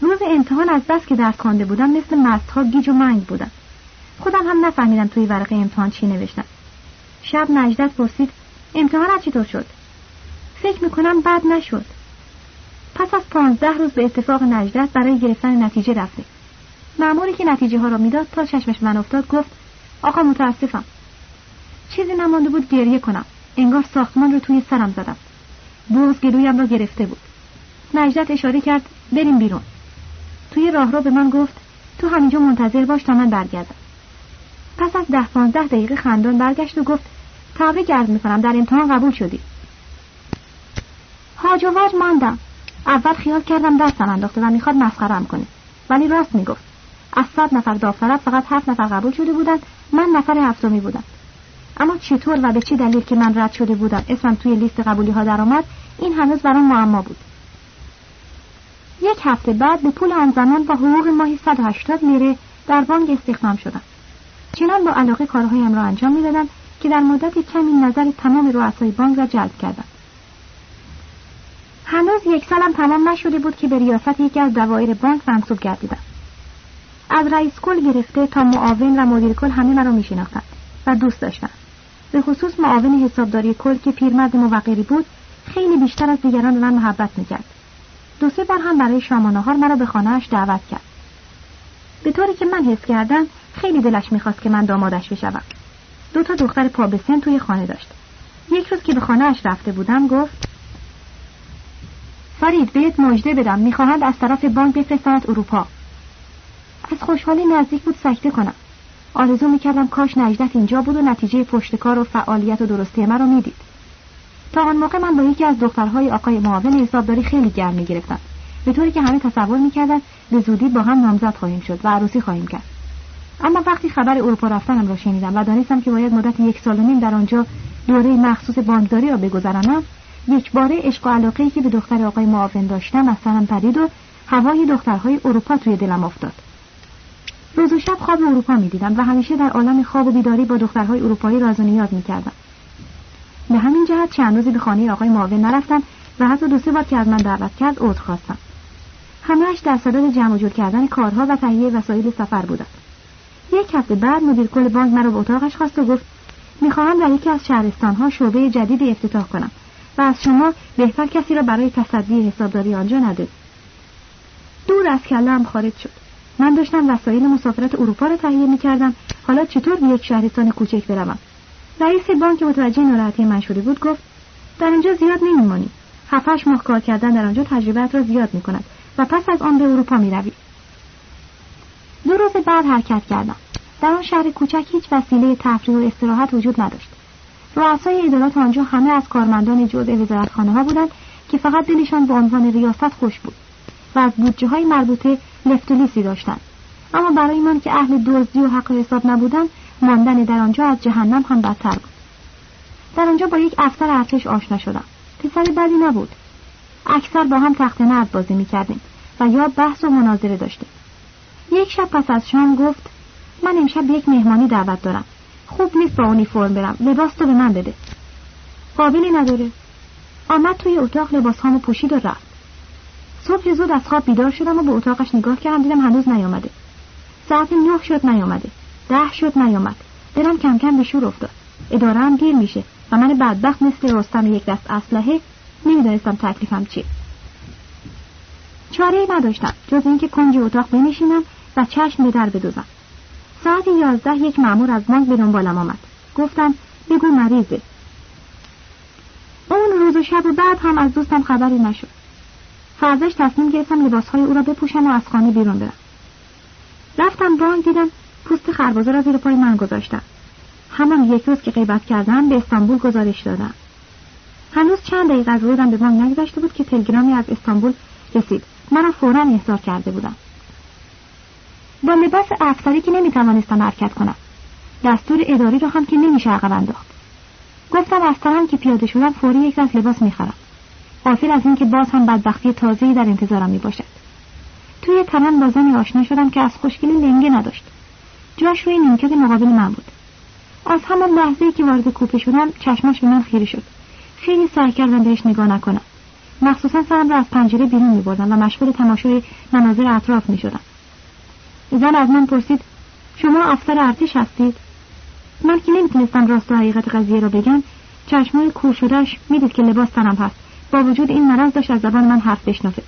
روز امتحان از بس که درس خوانده بودم مثل مستها گیج و منگ بودم. خودم هم نفهمیدم توی ورقه امتحان چی نوشتم. شب نجدت پرسید امتحانت چطور شد؟ فکر می‌کنم بد نشد. پس از پانزده روز به اتفاق نجدت برای گرفتن نتیجه رفته. معمولی که نتیجه ها را می‌داد تا چشمش من افتاد گفت آقا متاسفم. چیزی نمانده بود گریه کنم. انگار ساختمان رو توی سرم زدم. بغز گلویم را گرفته بود. نجدت اشاره کرد بریم بیرون. توی راه رو به من گفت تو همینجا منتظر باش تا من برگردم. پس از ده پانزده دقیقه خندان برگشت و گفت تبریک عرض می‌کنم در امتحان قبول شدی. هاج و واج ماندم. اول خیال کردم دستم انداخته و می‌خواد مسخرم کنه. ولی راست می‌گفت. از صد نفر داوطلب فقط هفت نفر قبول شده بودند من نفر هفتمی بودم. اما چطور و به چه دلیل که من رد شده بودم اسمم توی لیست قبولی ها درآمد این هنوز برام معما بود. یک هفته بعد به پول آن زمان با حقوق ماهی 180 لیره در بانک استخدام شدم. چنان با علاقه کارهایم را انجام می‌دادم که در مدت کمی نظر تمام رؤسای بانک را جلب کردم. هنوز یک سالم تمام نشده بود که به ریاست یکی از دوایر بانک منصوب گردیدم. از رئیس کل گرفته تا معاون و مدیر کل همه مرا میشناختند و دوست داشتند به خصوص معاون حسابداری کل که پیرمرد موقری بود خیلی بیشتر از دیگران به من محبت می‌کرد. دو سه بار هم برای شام و نهار مرا به خانهاش دعوت کرد. به طوری که من حس کردم خیلی دلش می‌خواست که من دامادش بشوم. دو تا دختر پا به سن توی خانه داشت. یک روز که به خانهاش رفته بودم گفت فرید بهت مژده بدم. می‌خواهند از طرف بانک بفرستند اروپا. از خوشحالی نزدیک بود سکته کنم. آرزو می‌کردم کاش نجدت اینجا بود و نتیجه پشتکار و فعالیت و درستی مرا می‌دید. تا آن موقع من با یکی از دخترهای آقای معاون حسابداری خیلی گرم می‌گرفتم. به طوری که همه تصور می‌کردند به زودی با هم نامزد خواهیم شد و عروسی خواهیم کرد. اما وقتی خبر اروپا رفتنم را شنیدم و دانستم که باید مدت یک سال و نیم در آنجا دوره مخصوص بانکداری را بگذرانم یک باره عشق و علاقه که به دختر آقای معاون داشتم از سرم پرید و هوای دخترهای اروپا توی دلم افتاد. روز و شب خواب اروپا می‌دیدم و همیشه در عالم خواب و بیداری با دخترهای اروپایی راز و نیاز می‌کردم. به همین جهت چند روزی به خانه آقای معاون نرفتم و حتی دو سه بار که از من دعوت کرد عذر خواستم. همهاش در صدد جمع جور کردن کارها و تهیه وسایل سفر بودند یک هفته بعد مدیر کل بانک مرا به اتاقش خواست و گفت می‌خواهم در یکی از شهرستانها شعبه جدیدی افتتاح کنم. و از شما بهتر کسی را برای تصدی حسابداری آنجا نده. دور از کلم خارج شد. من داشتم وسایل مسافرت اروپا را تهیه می‌کردم. حالا چطور به یک شهرستان کوچک بروم؟ رئیس بانک متوجه ناراحتی من شده بود گفت در اینجا زیاد نمیمانی. هفتش ماه کار کردن در آنجا تجربت را زیاد می‌کند و پس از آن به اروپا می‌روی. دو روز بعد حرکت کردم. در آن شهر کوچک هیچ وسیله تفریح و استراحت وجود نداشت. رؤسای ادارات آنجا همه از کارمندان جزء وزارتخانه ها بودند که فقط دلشان به عنوان ریاست خوش بود و از بودجه های مربوطه لفتولیسی داشتند. اما برای من که اهل دزدی و حق حساب نبودم ماندن در آنجا از جهنم هم بدتر بود. در آنجا با یک افسر ارتش آشنا شدم. پسر بدی نبود. اکثر با هم تخت نرد بازی می‌کردیم و یا بحث و مناظره داشتیم. یک شب پس از شام گفت من امشب یک مهمانی دعوت دارم. خوب نیست با اونیفرم برم. لباس تو به من بده. قابلی نداره. آمد توی اتاق لباس هامو پوشید و رفت. صبح زود از خواب بیدار شدم و به اتاقش نگاه کردم دیدم هنوز نیامده. ساعت نه شد نیامده. ده شد نیامد. دلم کم کم به شور افتاد. اداره هم دیر میشه و من بدبخت مثل رستم یک دست اسلحه نمی‌دانستم تکلیفم چیه. چاره ای نداشتم جز اینکه کنج اتاق بنشینم و چشم به در بدوزم. ساعت یازده یک مأمور از بانک به دنبالم آمد. گفتم بگو مریضه. اون روز و شب بعد هم از دوستم خبری نشد. فرداش تصمیم گرفتم لباسهای او را بپوشم و از خانه بیرون برم. رفتم بانک دیدم پوست خربازه را زیر پای من گذاشتم. همان یک روز که غیبت کردم به استانبول گزارش دادم. هنوز چند دقیقه از ورودم به بانک نگذشته بود که تلگرامی از استانبول رسید. مرا فورا احضار کرده بودم. با لباس افسری که نمی‌توانستم حرکت کنم. دستور اداری را هم که نمیشه عقب انداخت. گفتم از تنم که پیاده شدم فوری یک دست لباس می‌خرم. غافل از اینکه باز هم بدبختی تازه‌ای در انتظارم می‌باشد. توی تنم با زنی آشنا شدم که از خوشگلی لنگه نداشت. جاش روی نیمکت مقابل من بود. از همان لحظه که وارد کوپه شدم چشمش به من خیره شد. خیلی سعی کردم بهش نگاه نکنم. مخصوصا سرم را از پنجره بیرون می بردم و مشغول تماشای مناظر اطراف می شدم. زن از من پرسید شما افسر ارتش هستید؟ من که نمی‌تونستم راست و حقیقت قضیه را بگم چشمای کور شدهش می‌دید که لباس تنم هست. با وجود این مرض داشت از زبان من حرف بشنفه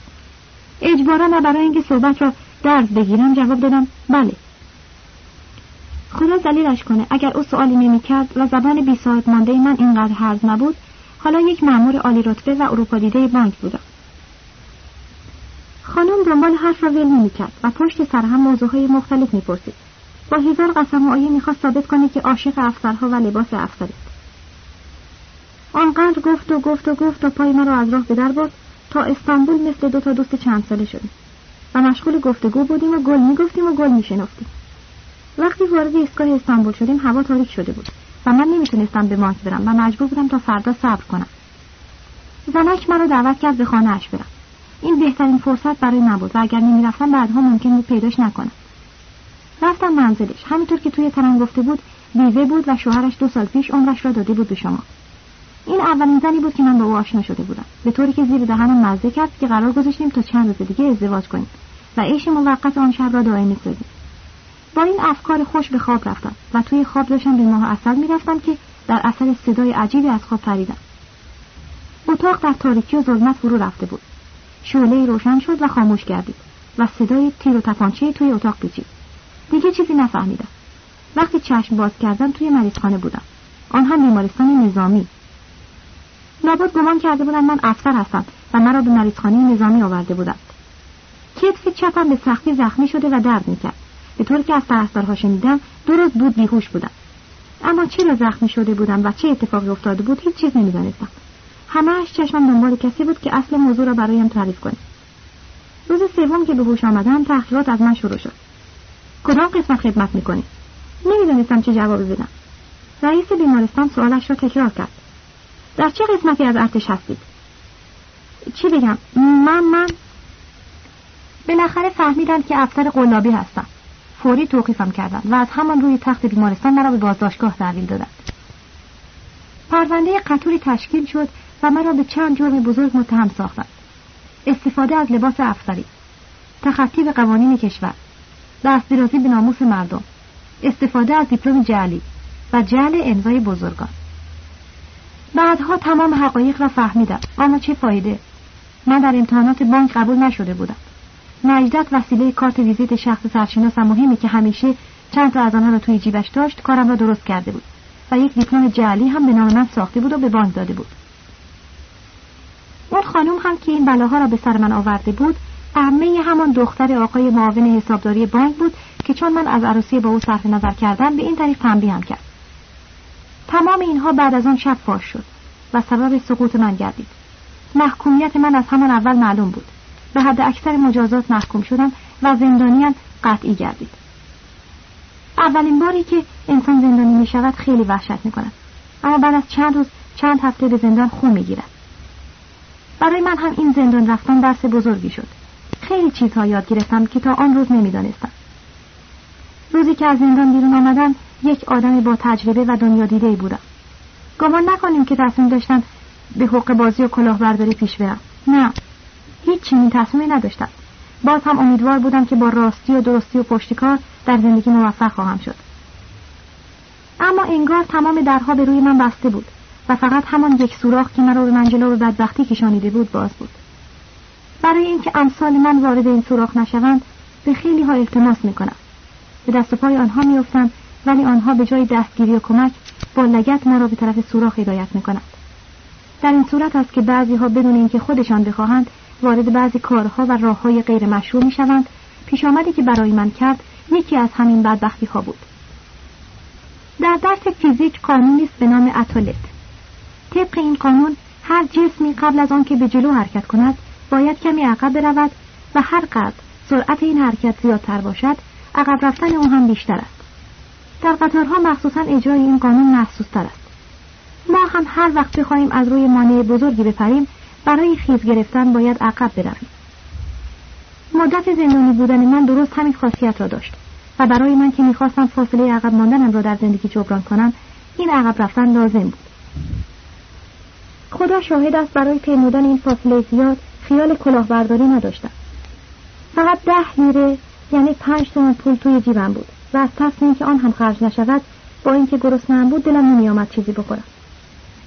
اجبارا و برای اینکه صحبت را درز بگیرم جواب دادم بله. خدا زلیلش کنه اگر او سوالی نمی‌کرد و زبان بی صاحب مانده من اینقدر حرز نبود حالا یک مأمور عالی رتبه و اروپا دیده بانک بودم. خانم دنبال حرف را ول نمی‌کرد و پشت سر هم موضوعهای مختلف می‌پرسید. با هزار قسم و آیه می‌خواست ثابت کنه که عاشق افسرها و لباس افسر است آنقدر گفت و گفت و گفت و پای مرا از راه به برد تا استانبول مثل دو تا دوست چند ساله شدیم. و مشغول گفتگو بودیم و گل می‌گفتیم و گل میشنفتیم وقتی وارد ایستگاه استانبول شدیم هوا تاریک شده بود و من نمی‌تونستم به مانک برم و مجبور بودم تا فردا صبر کنم. زنک مرا دعوت کرد به خانه اش برم. این بهترین فرصت برای من و اگر نمی‌رفتم بعدها ممکن بود پیداش نکنم. رفتم منزلش. همینطور که توی ترم گفته بود بیوه بود و شوهرش دو سال پیش عمرش را داده بود به شما. این اولین زنی بود که من با او آشنا شده بودم. به طوری که زیر دهنم مزه کرد که قرار گذاشتیم تا چند روز دیگه ازدواج کنیم و عیش موقت آن شب را دائمی سازیم با این افکار خوش به خواب رفتم و توی خواب داشتم به ماه اصل می‌رفتم که در اثر صدای عجیبی از خواب پریدم. اتاق در تاریکی و ظلمت فرو رفته بود. شعله روشن شد و خاموش گردید و صدای تیر و تپانچه توی اتاق پیچید. دیگه چیزی نفهمیدم. وقتی چشم باز کردم توی مریضخانه بودم. آن هم بیمارستان نظامی. لابد گمان کرده بودم من افسر هستم و مرا به مریضخانه نظامی آورده بودند. کتف چپم به سختی زخمی شده و درد می‌کرد. به طوری که از پرستارها شنیدم دو روز بود بیهوش بودم. اما چرا زخمی شده بودم و چه اتفاقی افتاده بود هیچ چیز نمی‌دانستم. همهاش چشمم دنبال کسی بود که اصل موضوع را برایم تعریف کنه. روز سوم که به هوش آمدم تحقیقات از من شروع شد. کدام قسمت خدمت می‌کنی؟ نمی‌دانستم چه جوابی بدم. رئیس بیمارستان سوالش را تکرار کرد. در چه قسمتی از ارتش هستید؟ چی بگم؟ من من بالاخره فهمیدن که افسر قلابی هستم. فوری توقیفم کردند و از همان روی تخت بیمارستان مرا به بازداشتگاه تحویل دادند پرونده قطوری تشکیل شد و مرا به چند جرم بزرگ متهم ساختند. استفاده از لباس افسری تخطی به قوانین کشور دستدرازی به ناموس مردم استفاده از دیپلم جعلی و جعل امضای بزرگان. بعدها تمام حقایق را فهمیدم. اما چه فایده؟ من در امتحانات بانک قبول نشده بودم. نجدت وسیله کارت ویزیت شخص سرشناس مهمی که همیشه چند تا از آنها را توی جیبش داشت کارم را درست کرده بود و یک دیپلم جعلی هم به نام من ساخته بود و به بانک داده بود. اون خانم هم که این بلاها را به سر من آورده بود عمه همان دختر آقای معاون حسابداری بانک بود که چون من از عروسی با او صرف نظر کردم به این طریق تنبیهم کرد. تمام اینها بعد از آن شب فاش شد و سبب سقوط من گردید. محکومیت من از همان اول معلوم بود. به حد اکثر مجازات محکوم شدم و زندانیم قطعی گردید. اولین باری که انسان زندانی می شود خیلی وحشت می کند اما بعد از چند روز چند هفته به زندان خون می گیرد برای من هم این زندان رفتن درس بزرگی شد. خیلی چیزها یاد گرفتم که تا آن روز نمی‌دانستم. روزی که از زندان بیرون آمدم یک آدمی با تجربه و دنیا دیده بودم. گمان نکنیم که تصمیم داشتم به حق بازی و کلاهبرداری پیش برم. نه هیچ چنین تصمیمی نداشتم. باز هم امیدوار بودم که با راستی و درستی و پشتکار در زندگی موفق خواهم شد. اما انگار تمام درها به روی من بسته بود. و فقط همان یک سوراخ که مرا به منجلو به بدبختی کشانیده بود باز بود. برای اینکه امثال من وارد این سوراخ نشوند به خیلی ها التماس می‌کنم. به دست و پای آنها میافتم ولی آنها به جای دستگیری و کمک با لگت ما را به طرف سوراخ هدایت می‌کنند. در این صورت است که بعضی ها بدون اینکه خودشان بخواهند وارد بعضی کارها و راه های غیر مشروع می شوند پیش آمدی که برای من کرد یکی از همین بدبختی ها بود. در درس فیزیک قانونی است به نام اتولت. طبق این قانون هر جسمی قبل از آن که به جلو حرکت کند باید کمی عقب برود و هر قدر سرعت این حرکت زیادتر باشد عقب رفتن او هم بیشتر است. در قطارها مخصوصا اجرای این قانون محسوس تر است. ما هم هر وقت بخواهیم از روی مانع بزرگی بپریم برای خیز گرفتن باید عقب برویم. مدت زندانی بودن من درست همین خاصیت را داشت و برای من که می‌خواستم فاصله عقب ماندنم را در زندگی جبران کنم این عقب رفتن لازم بود. خدا شاهد است برای پیمودن این فاصله زیاد خیال کلاهبرداری نداشتم. فقط ده لیره یعنی پنج تومن پول توی جیبم بود و از تصمیم که آن هم خرج نشود با اینکه گرسنهام بود دلم نمیآمد چیزی بخورم.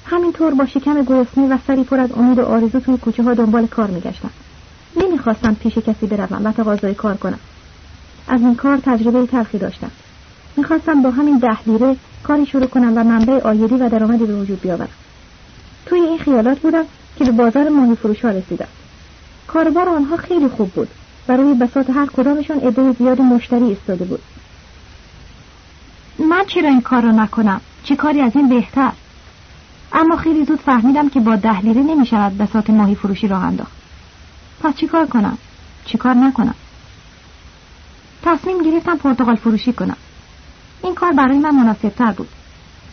همینطور با شکم گرسنه و سری پر از امید و آرزو توی کوچه ها دنبال کار میگشتم. نمی‌خواستم پیش کسی بروم و تقاضای کار کنم. از این کار تجربه تلخی داشتم. می‌خواستم با همین ده لیره کاری شروع کنم و منبع آیدی و درآمدی به وجود بیاورم. توی این خیالات بودم که به بازار ماهی فروش ها رسیدم. کاربار آنها خیلی خوب بود و روی بساط هر کدامشان عده زیاد مشتری ایستاده بود. من چرا این کار را نکنم؟ چه کاری از این بهتر؟ اما خیلی زود فهمیدم که با ده لیره نمی شود بساط ماهی فروشی راه انداخت. پس چیکار کنم؟ چیکار نکنم؟ تصمیم گرفتم پرتغال فروشی کنم. این کار برای من مناسب تر بود.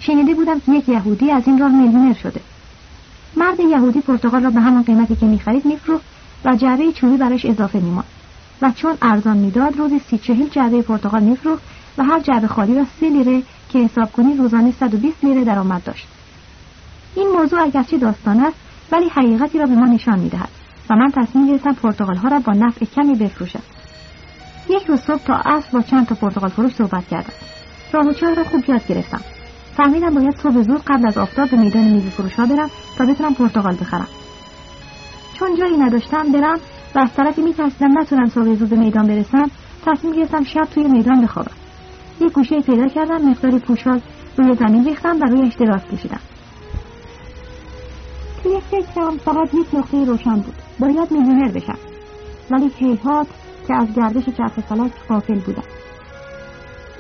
شنیده بودم که یک یهودی از این راه میلیونر شده. مرد یهودی پرتغال را به همان قیمتی که می‌خرید میفروخت و جعبه چوبی براش اضافه میماند. و چون ارزان می‌داد روزی سی چهل جعبه پرتغال میفروخت و هر جعبه خالی را سی لیره که حساب کنی روزانه 120 لیره درآمد داشت. این موضوع اگرچه داستان است ولی حقیقتی را به ما نشان می‌دهد و من تصمیم گرفتم پرتغال ها را با نفع کمی بفروشم. یک روز صبح تا عصر با چند تا پرتغال فروش صحبت کردم. راه و را خوب یاد گرفتم. فهمیدم باید صبح زود قبل از آفتاب به میدان میوه فروش ها برم تا بتونم پرتغال بخرم. چون جایی نداشتم برم و از طرفی میترسیدم نتونم صبح زود به میدان برسم تصمیم گرفتم شب توی میدان بخوابم. یک گوشه پیدا کردم مقداری پوشال روی زمین ریختم و روی دراز کشیدم. توی فکرم فقط یک نقطه روشن بود. باید میلیونر بشم. ولی هیهات که از گردش چرخ فلک غافل بودم.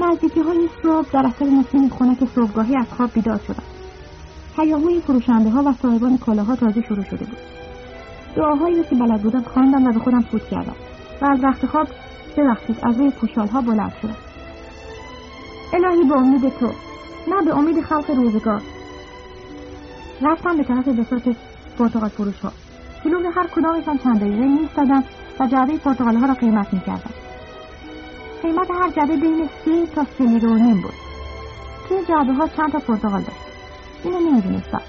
نزدیکی های صبح در اثر نسیم خنک صبحگاهی از خواب بیدار شدم. هیاهوی فروشنده ها و صاحبان کالاها تازه شروع شده بود. دعاهایی که بلد بودم خواندم و به خودم فوت کردم و از وقت خواب ببخشید از روی پوشال ها بلند شدم. الهی به امید تو نه به امید خلق روزگار. رفتم به طرف بساط پرتغال فروش ها هر کدامشان چند دقیقه میستادم و جعبه پرتغال ها را قیمت می‌کردم. قیمت هر جعبه بین سی تا سی نیم بود. توی جعبه ها چند تا پرتغال داشت. اینو نمی‌دونستم.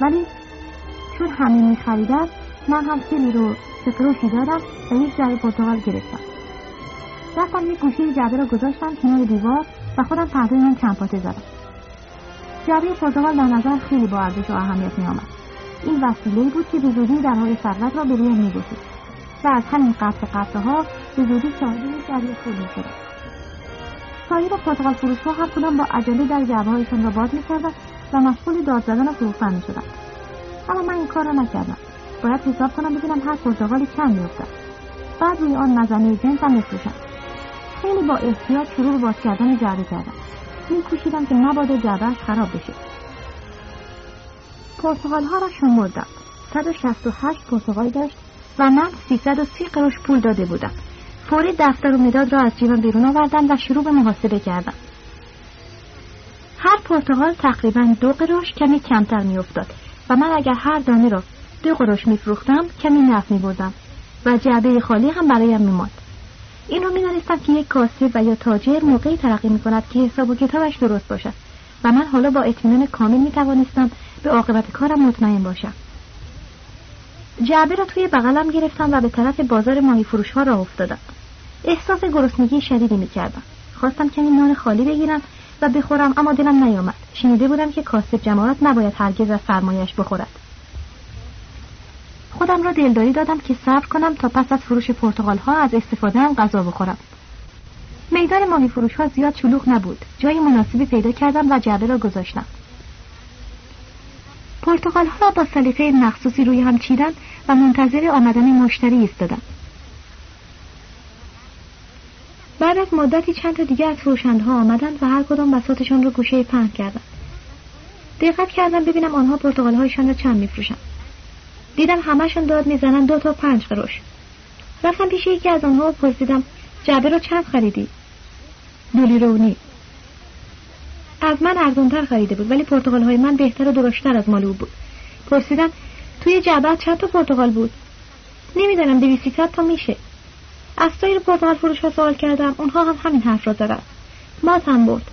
ولی چون همه میخریدن من هم سی لیره و سفروشی دادم و یک جعبه پرتغال گرفتم. رفتم یک گوشه جعبه را گذاشتم کنار دیوار و خودم من چند پاته زدم. جعبه پرتغال در نظر خیلی با ارزش و اهمیت می آمد. این وسیله بود که به زودی در حال ثروت را به روی می و از همین قطع قطعه ها به زودی جعبه خود می شدم سایر پرتغال فروش ها هر کدام با عجله در جعبه هایشان را باز می و مشغول داد زدن و فروختن می شدن. اما من این کار را نکردم. باید حساب کنم ببینم هر پرتغالی چند میافتد. بعد روی آن مزنه جنسم بفروشم خیلی با احتیاط شروع باز کردن جعبه کردم. میکوشیدم که مبادا جعبهاش خراب بشه. پرتغال ها را شمردم. 168 پرتغال داشت و من 330 قروش پول داده بودم. فوری دفتر و مداد را از جیبم بیرون آوردم و شروع به محاسبه کردم. هر پرتغال تقریبا دو قروش کمی کمتر میافتاد و من اگر هر دانه را دو قروش میفروختم کمی نفع میبردم و جعبه خالی هم برایم میماند. این رو می‌دانستم که یک کاسب و یا تاجر موقعی ترقی می کند که حساب و کتابش درست باشد و من حالا با اطمینان کامل می توانستم به عاقبت کارم مطمئن باشم. جعبه را توی بغلم گرفتم و به طرف بازار ماهی فروش ها راه افتادم. احساس گرسنگی شدیدی می کردم خواستم کمی نان خالی بگیرم و بخورم اما دلم نیامد. شنیده بودم که کاسب جماعت نباید هرگز از سرمایش بخورد. خودم را دلداری دادم که صبر کنم تا پس از فروش پرتغال ها از استفاده هم غذا بخورم. میدان ماهی فروش ها زیاد شلوغ نبود. جای مناسبی پیدا کردم و جعبه را گذاشتم. پرتغال ها را با سلیقه مخصوصی روی هم چیدن و منتظر آمدن مشتری ایستادم. بعد از مدتی چند تا دیگه از فروشندها آمدند و هر کدام بساتشان را گوشه پهن کردند. دقت کردم ببینم آنها پرتغال هایشان را چند میفروشند. دیدم همشون داد می‌زنن دو تا پنج قروش. رفتم پیش یکی از آنها و پرسیدم جعبه رو چند خریدی؟ دولی رونی از من ارزونتر خریده بود ولی پرتغال های من بهتر و درشتر از مال او بود. پرسیدم توی جعبه چند تا پرتغال بود. نمی‌دانم دویستی تا میشه. از سایر پرتغال فروش ها سوال کردم اونها هم همین حرف را زدن ما هم برد.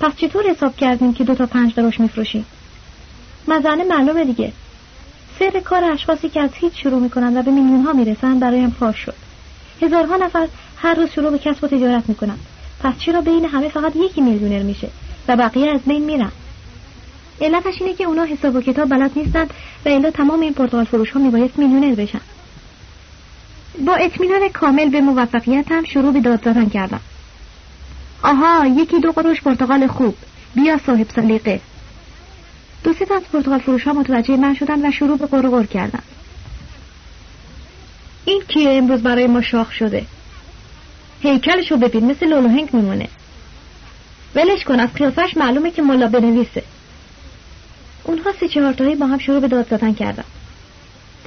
پس چطور حساب کردیم که دو تا پنج قروش میفروشیم؟ مزنه معلومه دیگه. سر کار اشخاصی که از هیچ شروع می‌کنن و به میلیون ها می‌رسن برایم فاش شد. هزارها نفر هر روز شروع به کسب و تجارت می‌کنن. پس چرا بین همه فقط یکی میلیونر میشه و بقیه از بین میرن؟ علتش اینه که اونا حساب و کتاب بلد نیستند و الا تمام این پرتغال فروش ها میبایست میلیونر بشن. با اطمینان کامل به موفقیتم شروع به داد زدن کردم. آها یکی دو قروش پرتغال خوب. بیا صاحب سلیقه. دو سه از پرتغال فروش ها متوجه من شدن و شروع به قرقر کردن. این کیه امروز برای ما شاخ شده؟ هیکلشو ببین مثل لولوهنگ میمونه. ولش کن از قیافش معلومه که ملا بنویسه. اونها سه چهارتایی با هم شروع به داد زدن کردن.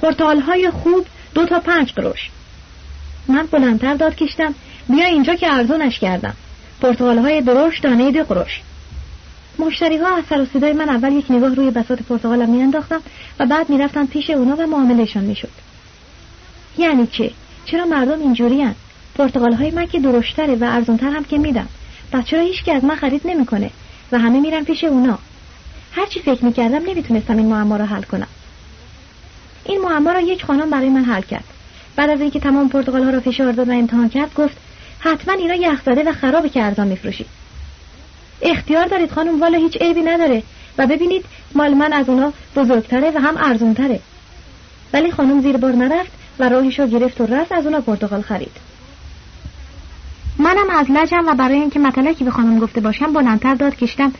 پرتغال های خوب دو تا پنج قروش من بلندتر داد کشتم بیا اینجا که ارزونش کردم. پرتغال های درشت دانه دو قروش مشتری ها از سر و صدای من اول یک نگاه روی بساط پرتغالم میانداختم و بعد می‌رفتم پیش اونا و معاملهشان می‌شد. یعنی چه؟ چرا مردم اینجوری هن؟ پرتغال های من که درشتره و ارزونتر هم که میدم. پس چرا هیچکی از من خرید نمی‌کنه و همه میرن پیش اونا؟ هرچی فکر می‌کردم نمی‌تونستم این معما را حل کنم. این معما را یک خانم برای من حل کرد. بعد از اینکه تمام پرتغال ها را فشار داد و امتحان کرد گفت حتما اینا یخزده و خرابه که ارزان میفروشید اختیار دارید خانم والا هیچ عیبی نداره. و ببینید مال من از اونا بزرگتره و هم ارزونتره. ولی خانم زیر بار نرفت و راهش رو گرفت و رفت از اونا پرتغال خرید. منم از لجم و برای اینکه مطلقی به خانم گفته باشم بلندتر داد کشیدم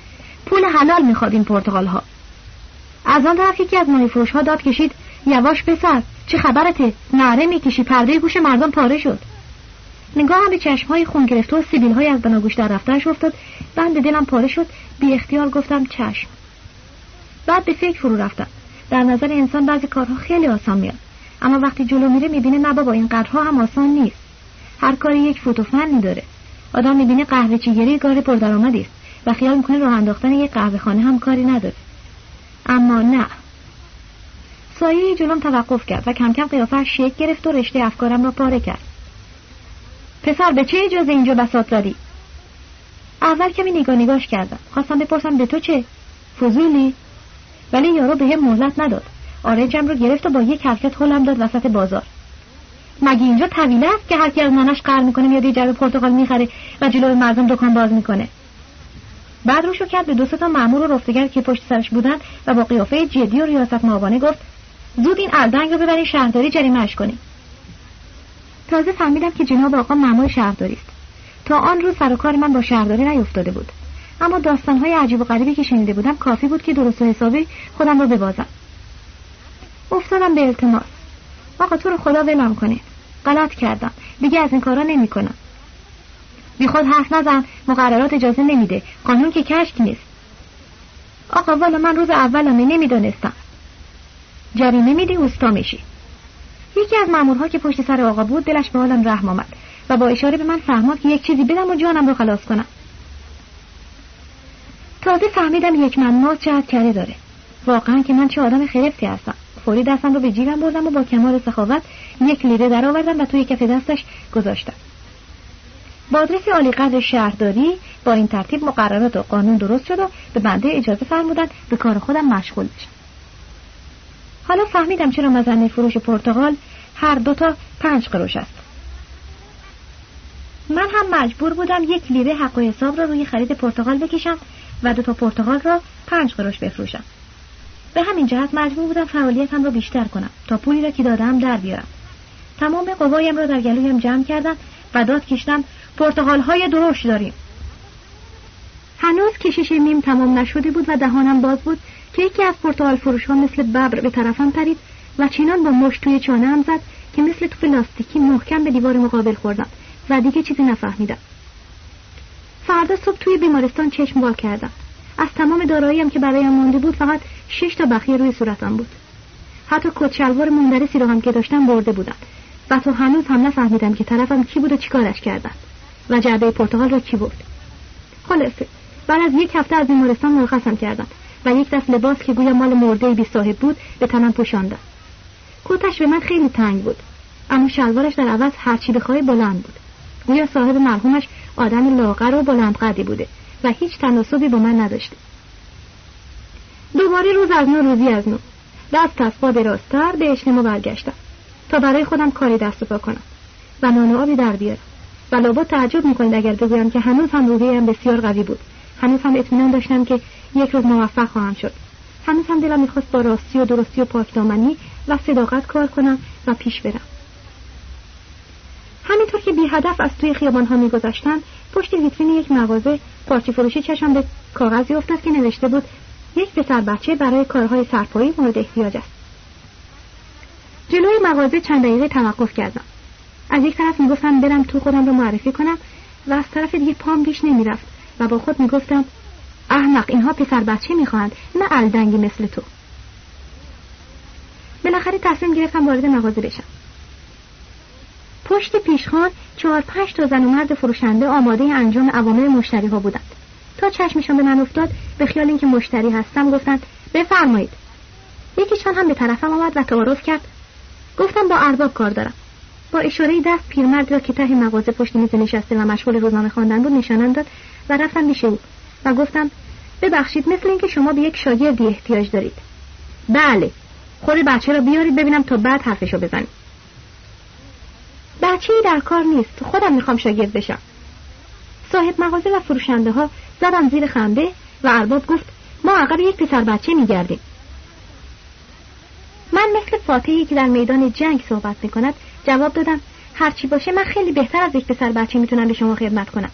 پول حلال می‌خواد این پرتغال ها از آن طرف یکی از ماهی فروش ها داد کشید یواش پسر چه خبرته نعره می‌کشی پرده گوش مردم پاره شد. نگاه هم به چشم های خون گرفته و سیبیل های از بناگوش در رفتهش افتاد. بند دلم پاره شد بی اختیار گفتم چشم. بعد به فکر فرو رفتم. در نظر انسان بعضی کارها خیلی آسان میاد. اما وقتی جلو میره می‌بینه نه بابا این قدرها هم آسان نیست. هر کاری یک فوت و فنی داره. آدم می‌بینه قهوه چیگری کار پردرآمدی. است و خیال می‌کنه راه انداختن یک قهوه خانه هم کاری نداره. اما نه. سایه جلوم توقف کرد و کم کم قیافه شک گرفت و رشته افکارم را پاره کرد. پسر به چه اجازه اینجا بسات داری؟ اول کمی نگاه نگاش کردم. خواستم بپرسم به تو چه؟ فضولی؟ ولی یارو به هم مهلت نداد. آرنجم رو گرفت و با یک حرکت هلم داد وسط بازار. مگه اینجا طویله است که هر کی از نانش قهر می‌کنه میاد یه جعبه پرتقال می‌خره و جلو مردم دکان باز می‌کنه؟ بعد روشو کرد به دو تا مامور و رفتگر که پشت سرش بودن و با قیافه جدی و ریاست مابانه گفت زود این الدنگ رو ببرین شهرداری جریمهش کنیم. تازه فهمیدم که جناب آقا مامور شهرداری است. تا آن روز سر کار من با شهرداری نیفتاده بود. اما داستانهای عجیب و غریبی که شنیده بودم کافی بود که درست و حسابی خودم رو ببازم. افتادم به التماس. آقا تو رو خدا ولم کنه. غلط کردم. دیگه از این کارا نمی‌کنم. بی خود حرف نزن مقررات اجازه نمیده. قانون که کشک نیست. آقا والا من روز اولمه نمی‌دانستم جریمه میدی اوستا میشی. یکی از مامورها که پشت سر آقا بود دلش به حالم رحم آمد و با اشاره به من فهماد که یک چیزی بدم و جانم رو خلاص کنم. تازه فهمیدم یک منماز چه کره داره. واقعا که من چه آدم خرفتی هستم. فوری دستم رو به جیبم بردم و با کمال سخاوت یک لیره درآوردم و توی کف دستش گذاشتم. با آدرس عالی قدر شهرداری با این ترتیب مقررات و قانون درست شد و به بنده اجازه فرمودن به کار خودم مشغول بشم. حالا فهمیدم چرا مزنه فروش پرتغال هر دوتا پنج قروش است. من هم مجبور بودم یک لیره حق و حساب را روی خرید پرتغال بکشم و دو تا پرتغال را پنج قروش بفروشم. به همین جهت مجبور بودم فعالیتم را بیشتر کنم تا پولی را که دادم در بیارم. تمام قوایم را در گلویم جمع کردم و داد کشتم پرتغال های درشت داریم. هنوز کشش میم تمام نشده بود و دهانم باز بود که یکی از پرتغال فروش ها مثل ببر به طرفم پرید و چینان با مشت توی چانه هم زد که مثل توپ لاستیکی محکم به دیوار مقابل خوردم و دیگه چیزی نفهمیدم. فردا صبح توی بیمارستان چشم وا کردم. از تمام داراییم که برایم مانده بود فقط شش تا بخیه روی صورتم بود. حتی کت شلوار مندرسی رو هم که داشتم برده بودم. و تا هنوز هم نفهمیدم که طرفم کی بود و چیکارش کردن. و جعبه پرتغال را کی برد خلاصه بعد از یک هفته از بیمارستان مرخصم کردم و یک دست لباس که گویا مال مرده بی صاحب بود به تنم پوشاندم. کتش به من خیلی تنگ بود اما شلوارش در عوض هرچی بخوای بلند بود. گویا صاحب مرحومش آدم لاغر و بلند قدی بوده و هیچ تناسبی با من نداشته. دوباره روز از نو روزی از نو. دست از پا دراستر به اجتماع برگشتم تا برای خودم کاری دست پا کنم و نان آبی در بیارم. و لابد تعجب می‌کنید اگر بگویم که هنوز هم روحیم بسیار قوی بود. هنوز هم اطمینان داشتم که یک روز موفق خواهم شد. هنوز هم دلم می‌خواست با راستی و درستی و پاکدامنی و صداقت کار کنم و پیش برم. همینطور که بی هدف از توی خیابان ها میگذشتم پشت ویترین یک مغازه پارچه فروشی چشم به کاغذی افتاد که نوشته بود یک پسر بچه برای کارهای سرپایی مورد احتیاج است. جلوی مغازه چند دقیقه توقف کردم. از یک طرف می‌گفتم برم تو خودم رو معرفی کنم و از طرف دیگه پام بیش نمی‌رفت و با خود می‌گفتم احمق اینها پسر بچه می‌خواهند نه الدنگی مثل تو. بالاخره تصمیم گرفتم وارد مغازه بشم. پشت پیشخان چهار پنج تا زن و مرد فروشنده آماده انجام عوامل مشتری ها بودند. تا چشمشان به من افتاد به خیال اینکه مشتری هستم گفتند بفرمایید. یکیشان هم به طرفم آمد و تعارف کرد. گفتم با ارباب کار دارم. با اشاره دست پیرمرد را که ته مغازه پشت میز نشسته و مشغول روزنامه خواندن بود نشانم داد و رفتم پیش او و گفتم ببخشید مثل اینکه شما به یک شاگردی احتیاج دارید. بله خود بچه را بیارید ببینم تا بعد حرفشو بزنید. بچه ای در کار نیست خودم می‌خوام شاگرد بشم. صاحب مغازه و فروشنده ها زدم زیر خنده و ارباب گفت ما عقب یک پسر بچه میگردیم. من مثل فاتحی که در میدان جنگ صحبت می‌کند جواب دادم هرچی باشه من خیلی بهتر از یک پسر بچه می‌تونم به شما خدمت کنم.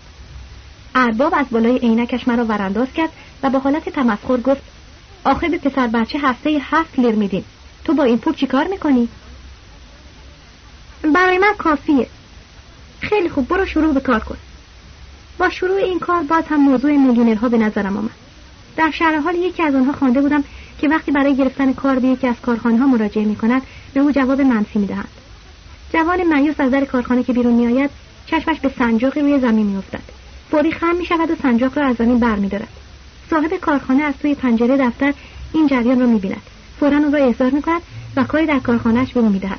ارباب از بالای عینکش مرا ورانداز کرد و با حالت تمسخر گفت آخه به پسر بچه هفته هفت لیر میدین تو با این پول چیکار می‌کنی؟ برای من کافیه. خیلی خوب برو شروع به کار کن. با شروع این کار باز هم موضوع میلیونرها به نظرم آمد. در شهر حال یکی از آنها خوانده بودم که وقتی برای گرفتن کار به یکی از کارخانه ها مراجعه می کند به او جواب منفی می دهند. جوان مایوس از در کارخانه که بیرون می آید چشمش به سنجاقی روی زمین می افتد. فوری خم می شود و سنجاق را از زمین بر می دارد. صاحب کارخانه از توی پنجره دفتر این جریان را می بیند. فورا او را احضار می کند و کاری در کارخانهش به او می دهد.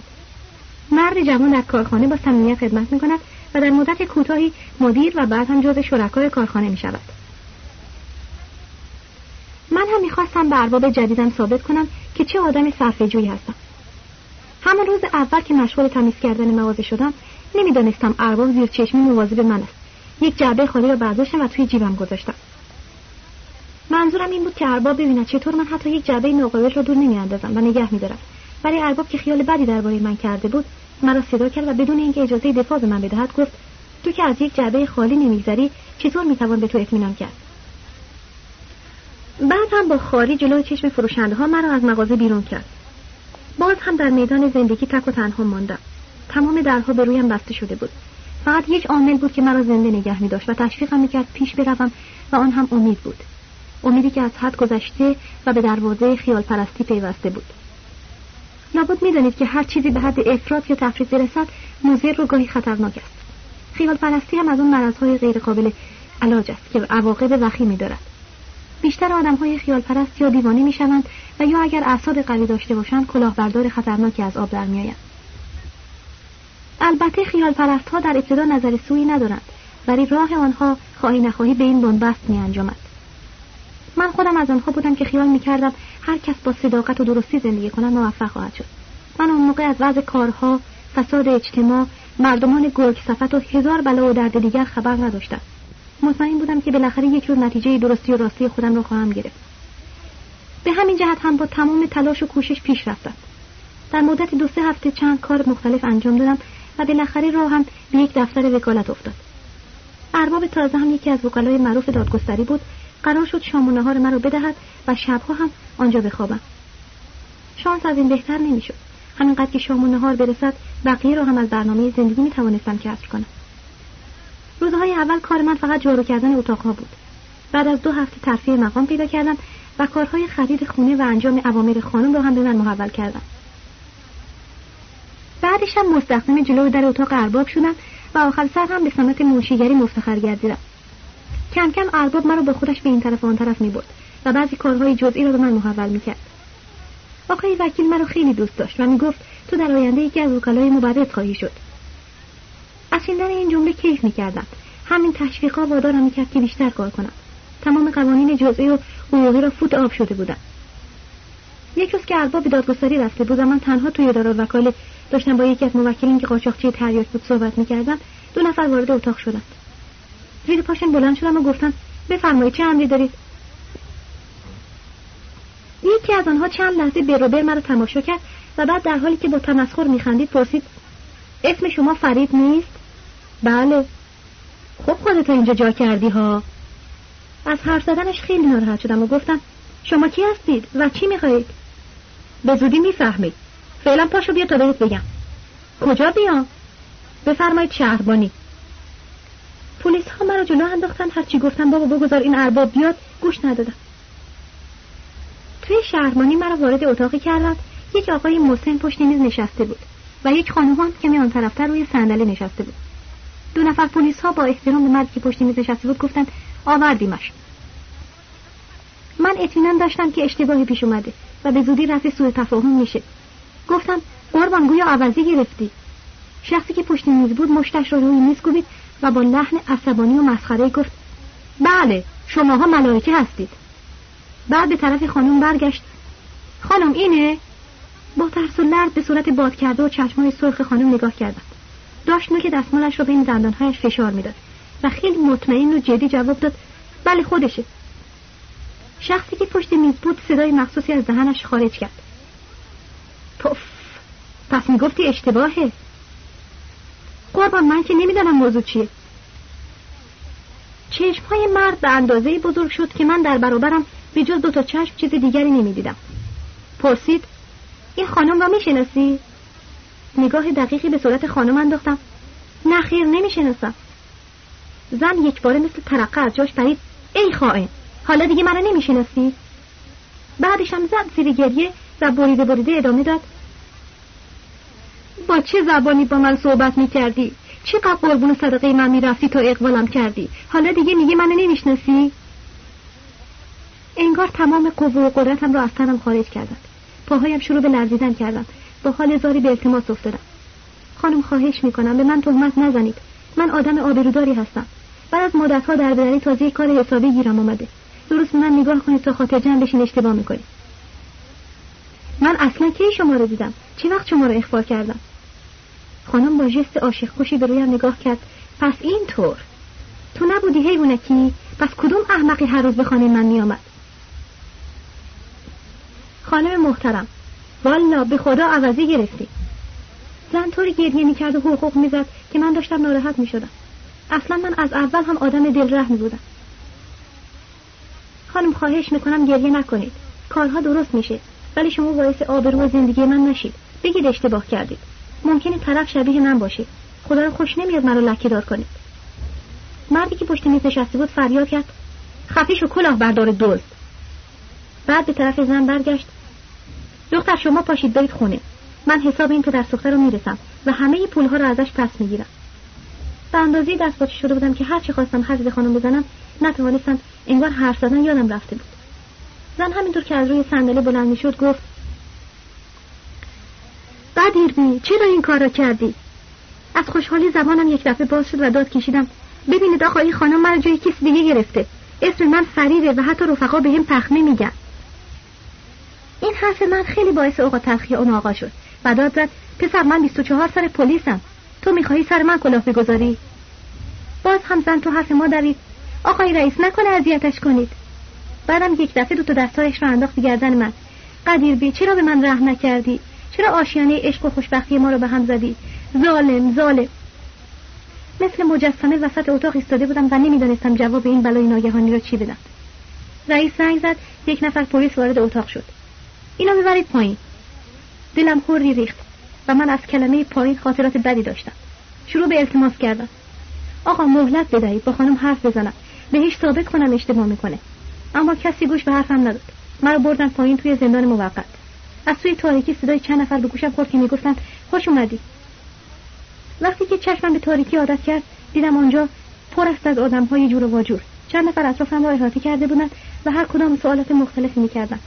مرد جوان در کارخانه با صمیمیت خدمت می کند و در مدت کوتاهی مدیر و بعد هم جزو شرکای کارخانه می شود. من هم می‌خواستم به ارباب جدیدم ثابت کنم که چه آدم صرفه‌جویی هستم همون روز اول که مشغول تمیز کردن مغازه شدم نمی‌دانستم ارباب زیر چشمی مواظب من است. یک جعبه خالی را برداشتم و توی جیبم گذاشتم. منظورم این بود که ارباب ببیند چطور من حتی یک جعبه ناقابل را دور نمیاندازم و نگه میدارم. ولی ارباب که خیال بدی درباره من کرده بود مرا صدا کرد و بدون اینکه اجازه دفاع به من بدهد گفت تو که از یک جعبه خالی نمیگذری چطور می‌توان به تو اطمینان کرد؟ بعد هم با خاری جلوی چشم فروشنده ها مرا از مغازه بیرون کرد. باز هم در میدان زندگی تک و تنها ماندم تمام درها به رویم بسته شده بود. فقط یک عامل بود که مرا زنده نگه می داشت و تشویقم می‌کرد پیش بروم و آن هم امید بود. امیدی که از حد گذشته و به دروازه خیال پرستی پیوسته بود. لابد می‌دانید که هر چیزی به حد افراد یا تفرید برسد مضر و گاهی خطرناک است. خیال پرستی هم از اون مرضهای غیرقابل علاج است که عواقب وخیمی دارد. بیشتر آدم های خیال پرست یا دیوانه می شوند و یا اگر اعصاب قوی داشته باشند کلاهبردار خطرناکی از آب در می البته خیال پرست ها در ابتدا نظر سویی ندارند ولی راه آنها خواهی نخواهی به این بنبست می انجامد. من خودم از آنها بودم که خیال می کردم هر کس با صداقت و درستی زندگی کند موفق خواهد شد. من اون موقع از وضع کارها فساد اجتماع مردمان گرگ صفت و هزار بلا و درد دیگر خبر نداشتم. مطمئن بودم که بالاخره یک روز نتیجه درستی و راستی خودم رو خواهم گرفت. به همین جهت هم با تمام تلاش و کوشش پیش رفتم. در مدت دو سه هفته چند کار مختلف انجام دادم و بالاخره راه هم به یک دفتر وکالت افتاد. ارباب تازه هم یکی از وکلای معروف دادگستری بود. قرار شد شام و نهار مرا بدهد و شبها هم آنجا بخوابم. شانس از این بهتر نمی‌شد. همینقدر که شام و نهار برسد بقیه را هم از برنامه زندگی می توانستم کسر کنم. روزهای اول کار من فقط جارو کردن اتاقها بود. بعد از دو هفته ترفیع مقام پیدا کردم و کارهای خرید خونه و انجام اوامر خانم را هم به من محول کردم. بعدش هم مستخدم جلو در اتاق ارباب شدم و آخر سر هم به سمت موشیگری مفتخر گردیدم. کم کم ارباب مرا با خودش به این طرف و آن طرف می برد و بعضی کارهای جزئی را به من محول می کرد آقای وکیل مرا خیلی دوست داشت و می گفت تو در آینده یکی از وکلای مبرز خواهی شد. از شنیدن این جمله کیف می‌کردم. همین تشویقها وادارم می‌کرد که بیشتر کار کنم. تمام قوانین جزئی و حقوقی را فوت آب شده بودم یک روز که ارباب دادگستری رفته بود و من تنها توی وکاله داشتم با یکی از موکلین که قاچاقچی تریاک بود صحبت می‌کردم دو نفر وارد اتاق شدند زیر پاشن بلند شدم و گفتم بفرمایید چه امری دارید؟ یکی از آنها چند لحظه بروبر مرا تماشا کرد و بعد در حالی که با تمسخر میخندید پرسید اسم شما فرید نیست؟ بله. خب خودت اینجا جا کردی ها. از حرف زدنش خیلی ناراحت شدم و گفتم شما کی هستید و چی می‌خواهید؟ به زودی می‌فهمید. فعلا پاشو بیا تا بهت بگم. کجا بیام بفرمایید شهربانی. پلیس ها مرا جلو انداختن هرچی گفتم بابا بگذار این ارباب بیاد گوش ندادم. توی شهربانی مرا وارد اتاقی کردند. یک آقای مسن پشت میز نشسته بود و یک خانوم که میان طرفتر روی صندلی نشسته بود. دو نفر پلیس ها با احترام به مردی که پشت میز نشسته بود گفتند آوردیمش من اطمینان داشتم که اشتباهی پیش اومده و به زودی رفع سوء تفاهم میشه. گفتم قربان گویا عوضی گرفتی. شخصی که پشت میز بود مشتش رو روی میز کوبید و با لحن عصبانی و مسخره گفت بله شماها ملائکه هستید. بعد به طرف خانم برگشت خانم اینه؟ با ترس و لرد به صورت باد کرده و چشمای سرخ خانم نگاه کردند داشت نوک دستمالش رو بین دندانهایش فشار می‌داد و خیلی مطمئن و جدی جواب داد بله خودشه. شخصی که پشت میز بود صدای مخصوصی از دهنش خارج کرد. پف پس می‌گفتی اشتباهه. قربان من که نمی‌دانم موضوع چیه. چشمهای مرد به اندازه بزرگ شد که من در برابرم به جز دو تا چشم چیز دیگری نمی‌دیدم. پرسید این خانم را می‌شناسی؟ نگاه دقیقی به صورت خانم انداختم. نه خیر نمی‌شناسم. زن یک باره مثل ترقه از جاش پرید. ای خائن حالا دیگه منو نمی‌شناسی؟ بعدشم زد زیر گریه و بریده بریده ادامه داد. با چه زبانی با من صحبت می‌کردی؟ چقدر قربون صدقه من می‌رفتی تا اقبالم کردی؟ حالا دیگه میگه منو نمی‌شناسی؟ انگار تمام قوه و قدرتم را از تنم خارج کردند پاهایم شروع به لرزیدن کردم با حال زاری به التماس افتادم. خانم خواهش می‌کنم به من تهمت نزنید. من آدم آبروداری هستم. بعد از مدتها در بدری تازه کار حسابی گیرم آمده درست من نگاه کنید تا خاطر جمع بشین اشتباه می‌کنید. من اصلا کی شما رو دیدم؟ چه وقت شما رو اخبار کردم؟ خانم با جست عاشق کشی به رویم نگاه کرد. پس این طور تو نبودی حیوانکی؟ پس کدوم احمقی هر روز به خانه من میآمد؟ خانم محترم والا به خدا عوضی گرفتی. زن طوری گریه می‌کرد و حقوق می‌زد که من داشتم ناراحت می‌شدم. اصلا من از اول هم آدم دل رحمی بودم. خانم خواهش می‌کنم گریه نکنید. کارها درست میشه ولی شما باعث آبرو زندگی من نشید. بگید اشتباه کردید. ممکنه طرف شبیه من باشه. خدا رو خوش نمیاد مرا لکه دار کنید. مردی که پشت میز نشسته بود فریاد کرد. خفیش و کلاه بردار دزد. بعد به طرف زن برگشت. دختر شما پاشید برید خونه من حساب این پدر سوخته رو می‌رسم و همه پولها رو ازش پس می‌گیرم. به اندازه دست شده بودم که هرچی خواستم حضرت خانم بزنم نتوانستم انگار حرف زدن یادم رفته بود. زن همینطور که از روی صندلی بلند می‌شد گفت بدیربی چرا این کار را کردی؟ از خوشحالی زبانم یک دفعه باز شد و داد کشیدم ببینید آقا این خانم مرا جای کسی دیگه گرفته. اسم من فریده و حتی رفقا به هم پخمه میگن. این حرف من خیلی باعث اوقات تلخی اون آقا شد و داد زد پسر من 24 سر پلیسم. تو می‌خواهی سر من کلاه بگذاری باز هم زن تو حرف ما دارید آقای رئیس نکنه اذیتش کنید. بعدم یک دفعه دو تا دستایش رو انداخت گردن من. قدیر بی چرا به من رحم نکردی؟ چرا آشیانه عشق و خوشبختی ما رو به هم زدی؟ ظالم ظالم. مثل مجسمه وسط اتاق ایستاده بودم و نمی‌دانستم جواب این بلای ناگهانی را چی بدم. رئیس زنگ زد یک نفر پلیس وارد اتاق شد. اینا ببرید پایین. دلم خوری ریخت و من از کلمه پایین خاطرات بدی داشتم. شروع به التماس کردم. آقا مهلت بدهید با خانم حرف بزنم. بهش ثابت کنم اشتباه می‌کنه. اما کسی گوش به حرفم نداد. مرا بردن پایین توی زندان موقت. از توی تاریکی صدای چند نفر به گوشم خورد که می‌گفتن خوش اومدی. وقتی که چشمم به تاریکی عادت کرد دیدم آنجا پر است از آدم های جور و واجور. چند نفر اطرافم را احاطه کرده بودند و هر کدام سوالات مختلفی می‌کردن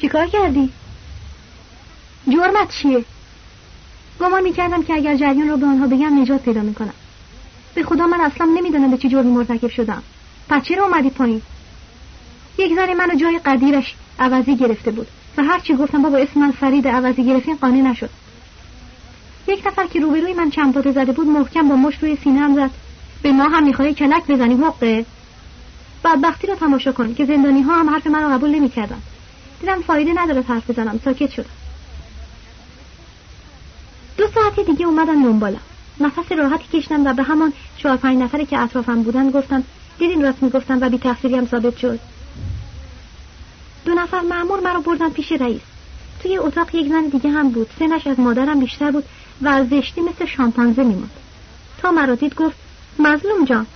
چیکار کردی؟ جرمت چیه؟ گمان می‌کردم که اگر جریان رو به آنها بگم نجات پیدا می‌کنم. به خدا من اصلا نمی‌دانم به چه جرمی مرتکب شدم. پس چرا اومدی پایین؟ یک زن منو جای قدیرش عوضی گرفته بود و هرچی گفتم بابا اسم من فرید عوضی گرفتین قانع نشد. یک نفر که روبروی من چند زده بود محکم با مشت روی سینه هم زد. به ما هم می‌خوای کلک بزنی حقه؟ بدبختی رو تماشا کن که زندانی ها هم حرف من رو قبول نمی‌کردن. دیدم فایده نداره حرف بزنم. ساکت شدم دو ساعت دیگه اومدن دنبالم. نفس راحتی کشیدم و به همان چهار پنج نفری که اطرافم بودن گفتم دیدین راست می‌گفتم و بی تقصیری هم ثابت شد. دو نفر معمور مرا بردن پیش رئیس. توی اتاق یک زن دیگه هم بود. سنش از مادرم بیشتر بود و از زشتی مثل شامپانزه میموند تا مرا دید گفت مظلوم جان.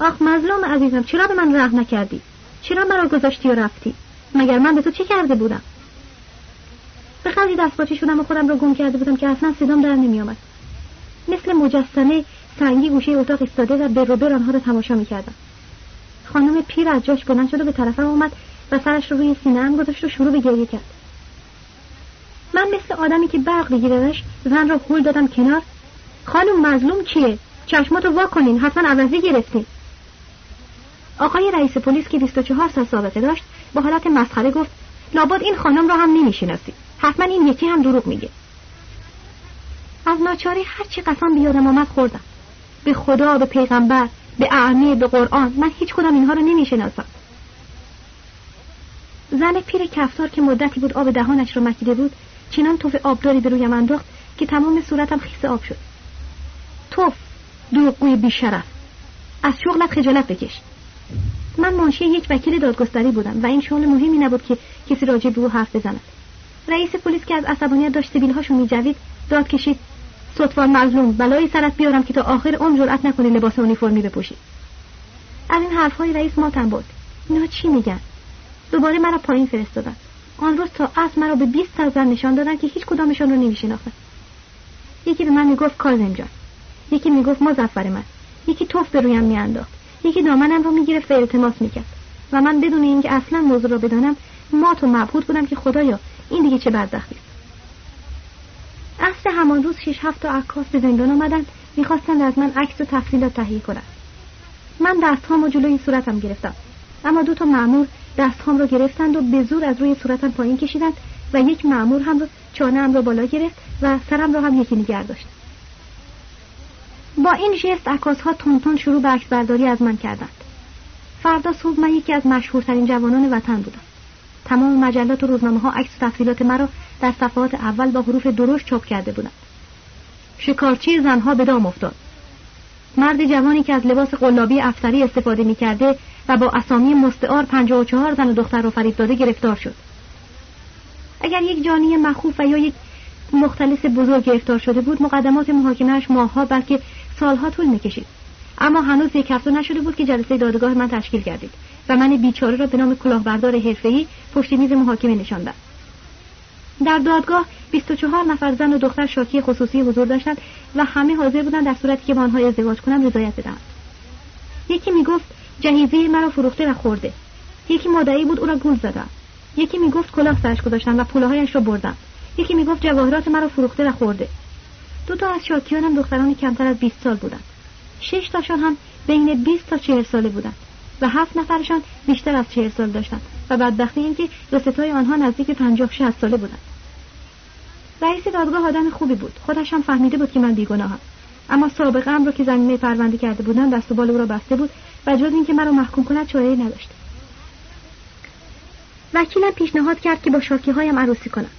آخ مظلوم عزیزم چرا به من رحم نکردی؟ چرا مرا گذاشتی و رفتی؟ مگر من به تو چه کرده بودم؟ به خیلی دستپاچه شدم و خودم رو گم کرده بودم که اصلا صدام در نمیآمد. مثل مجسمه سنگی گوشه اتاق ایستاده و به روبر آنها رو تماشا می‌کردم. خانم پیر از جاش بلند شد و به طرفم آمد و سرش رو روی سینه هم گذاشت و شروع به گریه کرد. من مثل آدمی که برق بگیرهش زن را هول دادم کنار. خانم مظلوم چیه؟ چشماتو وا کنین حتما عوضی گرفتین. آقای رئیس پلیس که 24 سال سابقه داشت با حالت مسخره گفت لابد این خانم را هم نمی‌شناسی. حتما این یکی هم دروغ میگه. از ناچاری هرچی قسم بیادم آمد خوردم. به خدا به پیغمبر به اعمه به قرآن من هیچ کدام اینها رو نمی‌شناسم. زن پیر کفتار که مدتی بود آب دهانش رو مکیده بود چنان توف آبداری به رویم انداخت که تمام صورتم خیس آب شد. توف دروغگوی بیشرف. از شغلت خجالت بکش. من منشی یک وکیل دادگستری بودم و این شغل مهمی نبود که کسی راجع به او حرف بزند. رئیس پلیس که از عصبانیت داشت سبیلهاشو میجوید داد کشید سطفان مظلوم بلایی سرت بیارم که تا آخر عمر جرأت نکنی لباس اونیفرمی بپوشی. از این حرفهای رئیس ماتم بود اینا چی میگن؟ دوباره مرا پایین فرستادن. آن روز تا از مرا به 20 تا زن نشان دادن که هیچ کدامشان رو نمیشناختم یکی به من می‌گفت کاظم جان. یکی می‌گفت مزفر من. یکی توف به رویم میانداخت. یکی دامنم رو می‌گرفت و التماس می‌کرد. و من بدون اینکه اصلا موضوع را بدانم مات و مبهوت بودم که خدایا این دیگه چه بدبختی است؟ همان روز شش هفت تا عکاس به زندان آمدند می‌خواستند از من عکس و تفصیلات تهیه کنند. من دستهام و جلوی صورتم گرفتم. اما دو تا مأمور دستهام را گرفتند و به زور از روی صورتم پایین کشیدند و یک مأمور هم رو چانه را بالا گرفت و سرم را هم یکی نگه داشت. با این جست عکاس ها تون شروع به عکس برداری از من کردند. فردا صبح من یکی از مشهورترین جوانان وطن بودم. تمام مجلات و روزنامه ها عکس و تفصیلات مرا در صفحات اول با حروف درشت چاپ کرده بودند. شکارچی زنها به دام افتاد. مرد جوانی که از لباس قلابی افسری استفاده می کرده و با اسامی مستعار 54 زن و دختر را فریب داده گرفتار شد. اگر یک جانی مخوف و یا یک مختلس بزرگ گرفتار شده بود مقدمات محاکمهش ماهها بلکه سالها طول می‌کشید. اما هنوز یک هفته نشده بود که جلسه دادگاه من تشکیل گردید و من بیچاره را به نام کلاهبردار حرفه‌ای پشت میز محاکمه نشاندم در دادگاه 24 نفر زن و دختر شاکی خصوصی حضور داشتند و همه حاضر بودند در صورتی که با آنها ازدواج کنم رضایت بدهند. یکی می‌گفت جهیزه مرا فروخته و خورده. یکی مدعی بود او را گول زدم یکی می‌گفت کلاه سرش گذاشتم و پولهایش را بردم. یکی می‌گفت جواهرات مرا فروخته و خورده. دو تا از شاکیانم دختران کمتر از 20 سال بودند شش تاشان هم بین 20 تا 40 ساله بودند و هفت نفرشان بیشتر از 40 سال داشتند و بدبختی اینکه دو ستای آنها نزدیک 50 60 ساله بودند رئیس دادگاه آدم خوبی بود. خودش هم فهمیده بود که من بیگناهم. اما سابقه ام رو که زمینه پرونده کرده بودن دست و بال او را بسته بود و جز اینکه مرا محکوم کند چاره‌ای نداشت. وکیلم پیشنهاد کرد که با شاکی هایم عروسی کنم.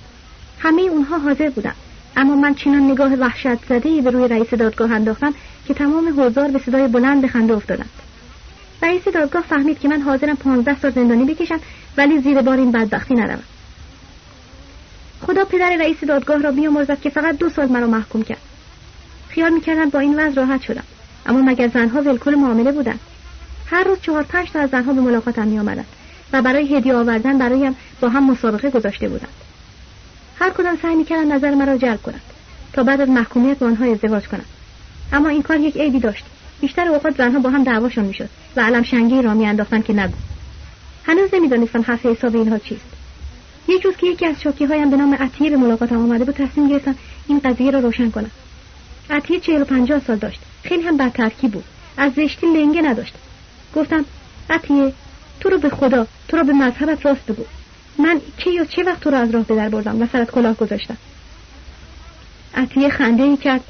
همه اونها حاضر بودند اما من چنان نگاه وحشت زده به روی رئیس دادگاه انداختم که تمام حضار به صدای بلند خنده افتادند. رئیس دادگاه فهمید که من حاضرم پانزده سال زندانی بکشم ولی زیر بار این بدبختی نروم. خدا پدر رئیس دادگاه را بیامرزد که فقط دو سال مرا محکوم کرد. خیال می‌کردم با این وضع راحت شدم. اما مگر زنها ولکل معامله بودند؟ هر روز چهار پنج تا از زنها به ملاقاتم میآمدند و برای هدیه آوردن برایم با هم مسابقه گذاشته بودند. هر کدام سعی می‌کردند نظر مرا جلب کنند تا بعد از محکومیت با آنها ازدواج کنم اما این کار یک عیبی داشت. بیشتر اوقات زنها با هم دعواشون می‌شد و علم شنگی را میانداختند که نگو. هنوز نمی‌دانستم حرف حساب اینها چیست. یک روز که یکی از شاکی هایم به نام عطیه به ملاقاتم آمده بود تصمیم گرفتم این قضیه را روشن کنم. عطیه چهل و پنجاه سال داشت. خیلی هم بدترکیب بود. از زشتی لنگه نداشت. گفتم عطیه تو رو به خدا تو رو به مذهبت راست بگو. من کی یا چه وقت تو رو از راه به در بردم؟ و سرت کلاه گذاشتم. عطیه خنده ای کرد.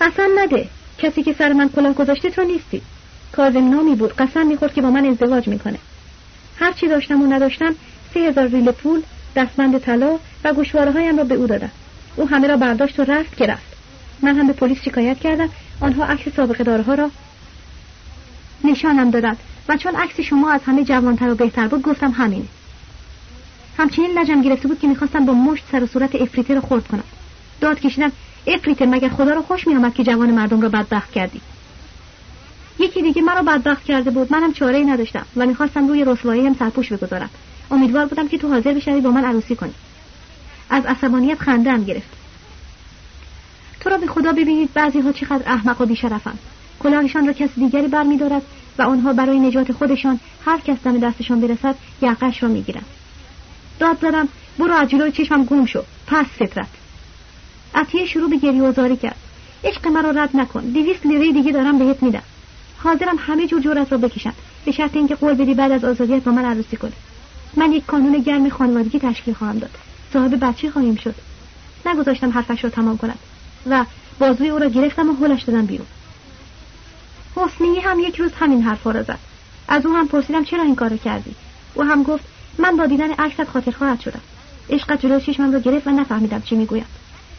قسم نده. کسی که سر من کلاه گذاشته تو نیستی. کاظم نامی بود. قسم می‌خورد که با من ازدواج می‌کنه. هر چی داشتم و نداشتم سه هزار ریل پول دستبند طلا و گوشواره هایم را به او دادم. او همه را برداشت و رفت که رفت. من هم به پلیس شکایت کردم. آنها عکس سابقه دارها را نشانم دادند. و چون عکس شما از همه جوانتر و بهتر بود گفتم همینه. همچنین لجم گرفته بود که می‌خواستم با مشت سر و صورت افریته رو خورد کنم. داد کشیدم افریته مگر خدا رو خوش میآمد که جوان مردم را بدبخت کردی؟ یکی دیگه مرا بدبخت کرده بود منم چاره ای نداشتم و می‌خواستم روی رسوایی هم سرپوش بگذارم. امیدوار بودم که تو حاضر بشوی با من عروسی کنی. از عصبانیت خنده هم گرفت. تو را به خدا ببینید بعضی ها چقدر احمق و بیشرفند کلاهشان را کسی دیگری برمیدارد و آنها برای نجات خودشان هر کس دم دستشان برسد یقش را می‌گیرند. داد زدم. برو از جلوی چشمم گم شو. پس فطرت. عطیه شروع به گریه و کرد. عشق مرا رد نکن. دویست لیره دیگه دارم بهت میدم. حاضرم همه جور جورت را بکشم. به شرط اینکه قول بدی بعد از آزادیت با من عروسی کنی. من یک کانون گرم خانوادگی تشکیل خواهم داد. صاحب بچه خواهیم شد. نگذاشتم حرفش را تمام کند و بازوی او را گرفتم و هلش دادم بیرون. حسنی هم یک روز همین حرفا را زد. از او هم پرسیدم چرا این کارو کردی؟ او هم گفت من با دیدن عکست خاطر خواهد شدم. عشقت جلو چشمم را گرفت و نفهمیدم چی می‌گویم.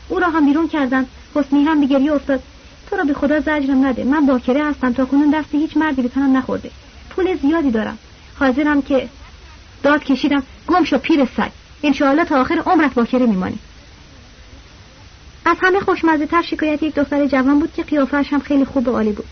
او را هم بیرون کردم. حسنی هم به گریه افتاد. تو را به خدا زجرم نده. من باکره هستم. تا کنون دست هیچ مردی به تنم نخورده. پول زیادی دارم. حاضرم که داد کشیدم. گم شو پیر سگ. انشاءالله تا آخر عمرت باکره میمانی. از همه خوشمزه تر شکایت یک دختر جوان بود که قیافش هم خیلی خوب و عالی بود.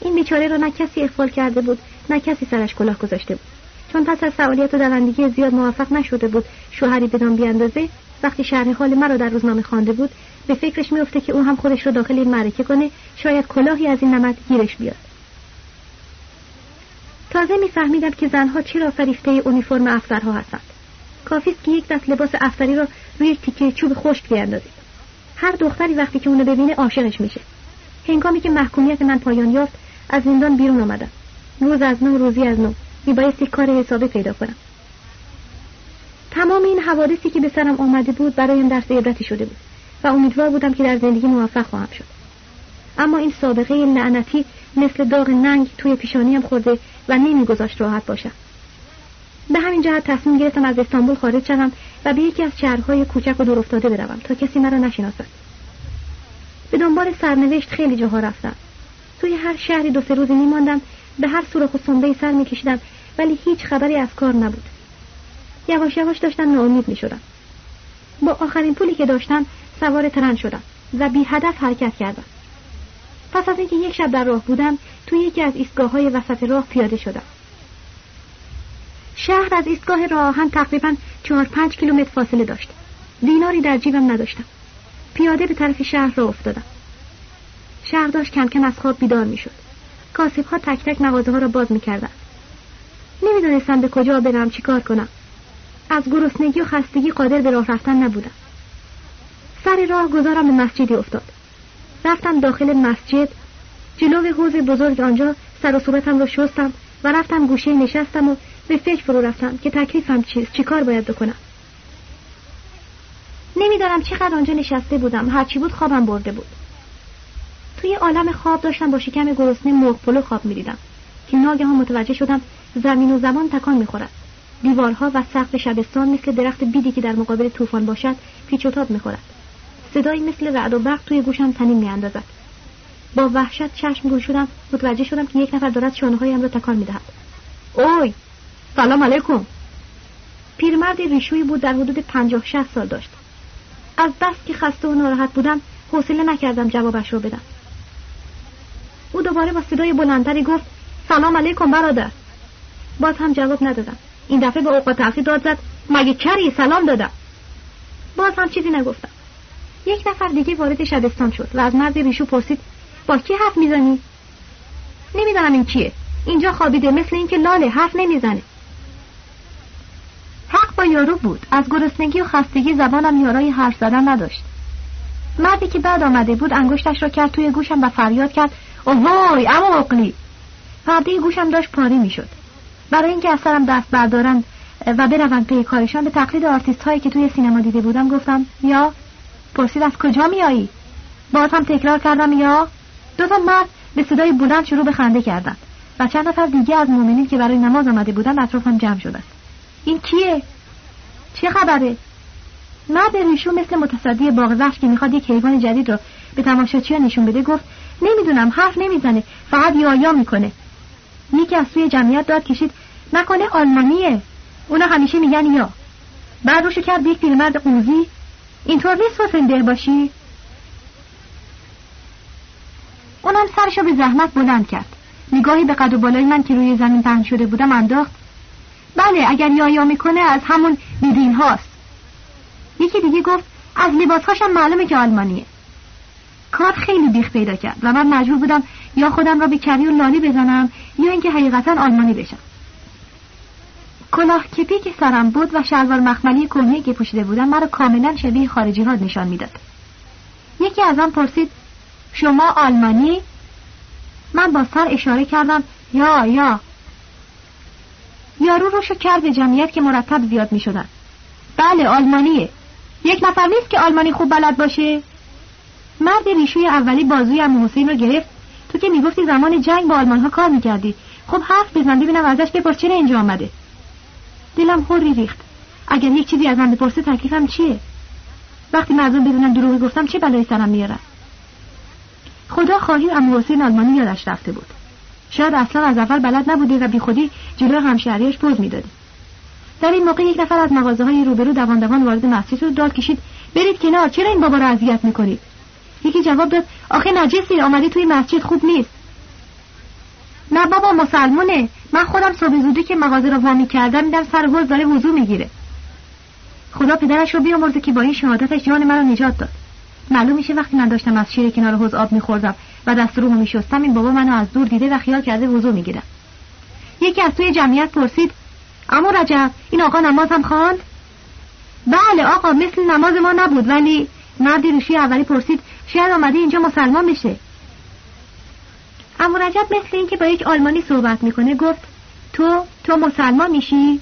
این بیچاره را نه کسی اخفال کرده بود نه کسی سرش کلاه گذاشته بود. چون پس از فعالیت و دوندگی زیاد موفق نشده بود شوهری بدان بیاندازه وقتی شرح حال مرا در روزنامه خوانده بود به فکرش میفته که او هم خودش رو داخل این معرکه کنه شاید کلاهی از این نمد گیرش بیاد. تازه میفهمیدم که زنها چرا فریفته اونیفرم افسرها هستند. کافیست که یک دست لباس افسری را روی تیکه چوب خشک بیاندازید هر دختری وقتی که اونو ببینه عاشقش میشه. هنگامی که محکومیت من پایان یافت از زندان بیرون آمدم. روز از نو روزی از نو. میبایستی کار حسابی پیدا کنم. تمام این حوادثی که به سرم آمده بود برایم درس عبرتی شده بود و امیدوار بودم که در زندگی موفق خواهم شد. اما این سابقه لعنتی مثل داغ ننگ توی پیشانیم خورده و نمیگذاشت راحت باشم. به همین جهت تصمیم گرفتم از استانبول خارج شوم و به یکی از شهرهای کوچک و دور افتاده بروم تا کسی مرا نشناسد. به دنبال سرنوشت خیلی جاها رفتم. توی هر شهری دو سه روزی میماندم به هر سوراخ و سنبه سر میکشیدم ولی هیچ خبری از کار نبود. یواش یواش داشتم ناامید می‌شدم. با آخرین پولی که داشتم سوار ترن شدم و بی هدف حرکت کردم. پس از اینکه یک شب در راه بودم توی یکی از ایستگاه های وسط راه پیاده شدم. شهر از ایستگاه راه آهن تقریبا چهار پنج کیلومتر فاصله داشت. دیناری در جیبم نداشتم. پیاده به طرف شهر را افتادم. شهر داشت کم کم از خواب بیدار می‌شد. کاسب ها تک تک مغازه ها را باز می‌کردن. نمی‌دانستم به کجا برم چیکار کنم. از گرسنگی و خستگی قادر به راه رفتن نبودم. سر راه گذارم به مسجدی افتاد. رفتم داخل مسجد جلو حوز بزرگ آنجا سر و صورتم را شستم و رفتم گوشه نشستم و به فکر فرو رفتم که تکلیفم چیست چی کار باید بکنم. نمی‌دانم چقدر آنجا نشسته بودم هرچی بود خوابم برده بود. توی عالم خواب داشتم با شکم گرسنه مرغ خواب می‌دیدم. که ناگهان متوجه شدم زمین و زمان تکان می‌خورد. دیوارها و سقف شبستان مثل درخت بیدی که در مقابل طوفان باشد پیچ و تاب می‌خورد. صدایی مثل رعد و برق توی گوشم تنین میاندازد. با وحشت چشم گوش شدم متوجه شدم که یک نفر دارد شانههایم را تکان می‌دهد. اوی سلام علیکم. پیرمرد ریشویی بود در حدود پنجاه شهست سال داشت. از دست که خسته و ناراحت بودم حوصله نکردم جوابش را بدم. او دوباره با صدای بلندتری گفت سلام علیکم برادر. باز هم جواب ندادم. این دفعه به اوقات تاخیر داد زد مگه کری سلام دادم؟ باز هم چیزی نگفتم. یک نفر دیگه وارد شبستان شد و از مرد ریشو پرسید با کی حرف می‌زنی؟ نمی‌دانم این کیه. اینجا خوابیده مثل اینکه لاله حرف نمی‌زنه. حق با یارو بود. از گرسنگی و خستگی زبانم یارای حرف زدن نداشت. مردی که بعد آمده بود انگشتش را کرد توی گوشم و فریاد کرد. اوهوی امامقلی پرده گوشم داشت پاره می‌شد. برای اینکه از سرم دست بردارند و بروند پی کارشان به تقلید آرتیست هایی که توی سینما دیده بودم گفتم یا پرسید از کجا میایی باز هم تکرار کردم یا. دو تا مرد به صدای بلند شروع به خنده کردند و چند نفر دیگه از مؤمنین که برای نماز آمده بودند اطرافم جمع شدند این کیه؟ چه خبره؟ مرد ریشو مثل متصدی باغ که می‌خواد یک حیوان جدید رو به تماشاچی نشون بده گفت نمی‌دونم حرف نمی‌زنه. فقط یا یا می‌کنه. یکی از سوی جمعیت داد کشید. نکنه آلمانیه. اونا همیشه میگن یا. بعد روشو کرد یک پیرمرد قوزی اینطور نیست فسنده باشی. اونم سرشو به زحمت بلند کرد. نگاهی به قد و بالای من که روی زمین پهن شده بودم انداخت. بله اگر یا می‌کنه از همون بیدین هاست. یکی دیگه گفت از لباسهاشم معلومه که آلمانیه. کار خیلی بیخ پیدا کرد و من مجبور بودم یا خودم را به کری و لالی بزنم یا اینکه حقیقتا آلمانی بشم. کلاه کپی که سرم بود و شلوار مخملی کهنه که پوشیده بودم مرا کاملا شبیه خارجی ها نشان می‌داد. یکی از آن پرسید شما آلمانی؟ من با سر اشاره کردم یا یا. یارو روشو کرد به جمعیت که مرتب زیاد می شدن. بله آلمانیه. یک نفر نیست که آلمانی خوب بلد باشه؟ مرد ریشوی اولی بازوی امو حسین رو گرفت. تو که می‌گفتی زمان جنگ با آلمان ها کار می‌کردی. خب حرف بزن ببینم ازش بپرس چرا اینجا آمده. دلم خوری ریخت. اگر یک چیزی از من بپرسه تکلیفم چیه؟ وقتی مردم بدونم دروغی گفتم چه بلایی سرم میارن خدا خواهی امو حسین آلمانی یادش رفته بود. شاید اصلا از اول بلد نبوده و بیخودی جلو همشهریش پوز می‌داده در این موقع یک نفر از مغازه های روبرو دوان دوان وارد مسجد رو داد کشید برید کنار چرا این بابا رو اذیت می‌کنید؟ یکی جواب داد آخه نجسی آمدی توی مسجد خوب نیست. نه بابا مسلمونه. من خودم صبح زودی که مغازه رو وامی کردم میدم سر حوز داره وضو می‌گیره. خدا پدرش رو بیامرزه که با این شهادتش جان من رو نجات داد. معلوم میشه وقتی من داشتم از شیر کنار حوز آب میخوردم و دست رو میشستم این بابا منو از دور دیده و خیال کرده وضو می‌گیرم. یکی از توی جمعیت پرسید اما رجب این آقا نماز هم خواند؟ بله آقا مثل نماز ما نبود ولی مردی روشی اولی پرسید شاید آمده اینجا مسلمان بشه. اما رجب مثل اینکه با یک آلمانی صحبت می‌کنه گفت تو تو مسلمان میشی؟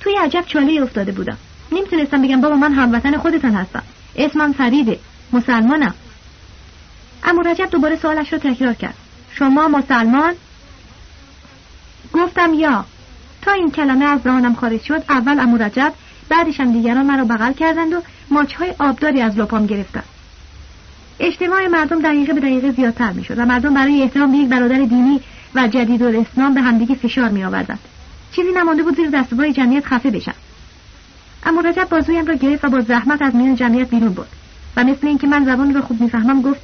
توی عجب چاله افتاده بودم. نمی‌تونستم بگم بابا من هموطن خودتان هستم. اسمم فریده مسلمانم. اما رجب دوباره سوالش رو تکرار کرد. شما مسلمان؟ گفتم یا. تا این کلمه از دهانم خارج شد اول امو رجب بعدش هم دیگران مرا بغل کردند و ماچهای آبداری از لپام گرفتند. اجتماع مردم دقیقه به دقیقه زیادتر می‌شد و مردم برای احترام به یک برادر دینی و جدید و اسلام به همدیگه فشار می آوردند چیزی نمانده بود زیر دستبای جمعیت خفه بشن. اما رجب بازویم را گرفت و با زحمت از میان جمعیت بیرون برد و مثل اینکه من زبان را خوب می‌فهمم گفت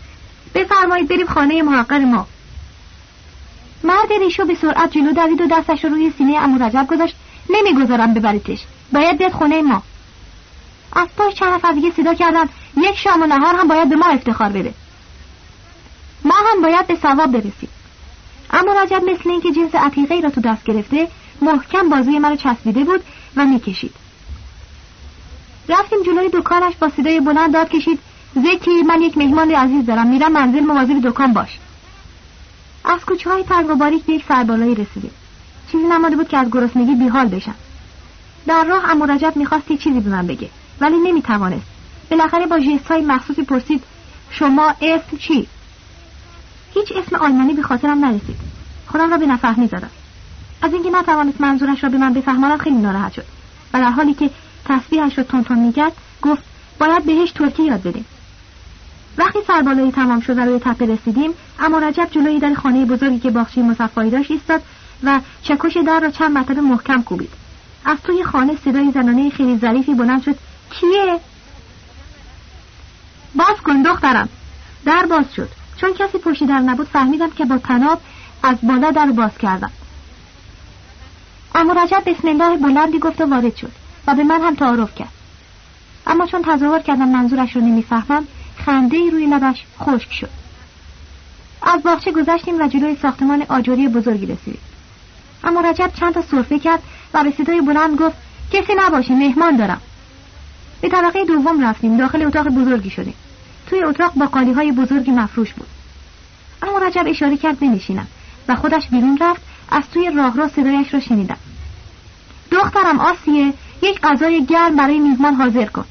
بفرمایید بریم خانه محقر ما. مرد ریشو به سرعت جلو دوید و دستش رو روی سینه امو رجب گذاشت. نمی‌گذارم ببریدش. باید بیاد خونه ما. از پای چند نفر دیگه صدا کردن یک شام و نهار هم باید به ما افتخار بده. ما هم باید به ثواب برسیم. اما رجب مثل اینکه جنس عتیقه را تو دست گرفته محکم بازوی مرا چسبیده بود و می‌کشید. رفتیم جلوی دکانش با صدای بلند داد کشید زکی من یک مهمان عزیز دارم میرم منزل مواظب دکان باش. از کوچه های تنگ و باریک به یک سربالایی رسیدیم. چیزی نماده بود که از گرسنگی بیحال بشم. در راه امو رجب می‌خواستی چیزی به من بگه. ولی نمی‌توانست. بالاخره با جیست های مخصوصی پرسید شما اسم چی؟ هیچ اسم آلمانی به خاطرم نرسید. خودم را به نفهمی زدم از اینکه نتوانست منظورش را به من بفهمانم خیلی ناراحت شد. و در حالی که تسبیحش را تون می‌کرد گفت باید بهش ترکی یاد بدیم. وقتی سربالایی تمام شد و روی تپه رسیدیم اما رجب جلوی در خانه بزرگی که باغچه مصفایی داشت ایستاد و چکش در را چند مرتبه محکم کوبید. از توی خانه صدای زنانه خیلی ظریفی بلند شد کیه؟ باز کن دخترم. در باز شد. چون کسی پشتی در نبود فهمیدم که با تناب از بالا در باز کردم. اما رجب بسم الله بلندی گفت و وارد شد و به من هم تعارف کرد. اما چون تظاهر کردم منظورش رو نمی‌فهمم خنده روی لبش خشک شد. از باغچه گذشتیم و جلوی ساختمان آجوری بزرگی رسیدیم. اما رجب چند تا صرفه کرد و به صدای بلند گفت کسی نباشه مهمان دارم. به طبقه دوم رفتیم داخل اتاق بزرگی شدیم. توی اتاق با قالی های بزرگی مفروش بود. اما رجب اشاره کرد بنشینم و خودش بیرون رفت از توی راهرو صدایش را شنیدم. دخترم آسیه یک غذای گرم برای میزمان حاضر کن.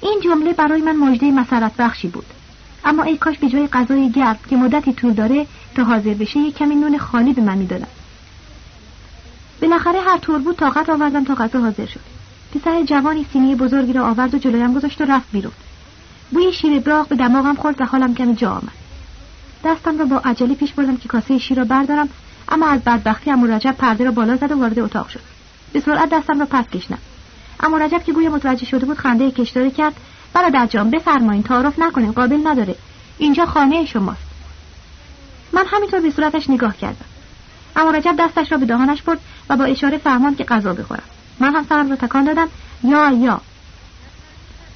این جمله برای من مژده مسرت بخشی بود. اما ای کاش به جای غذای گرم که مدتی طول داره تا حاضر بشه یک کمی نون خالی به من می‌دادن. بالاخره هر طور بود طاقت آوردم تا غذا حاضر شد. پسر جوانی سینی بزرگی را آورد و جلویم گذاشت و رفت بیرون. بوی شیر براق به دماغم خورد و حالم کمی جا آمد. دستم را با عجله پیش بردم که کاسه شیر را بردارم اما از بدبختی امو رجب پرده را بالا زد و وارد اتاق شد. به سرعت دستم را پس کشیدم. اما رجب که گویا متوجه شده بود خنده کشداری کرد برادر جان بفرمایین تعارف نکنین قابل نداره. اینجا خانه شماست. من همینطور به صورتش نگاه کردم. اما رجب دستش را به دهانش برد و با اشاره فهمان که غذا بخورم. من هم سرم را تکان دادم. یا یا.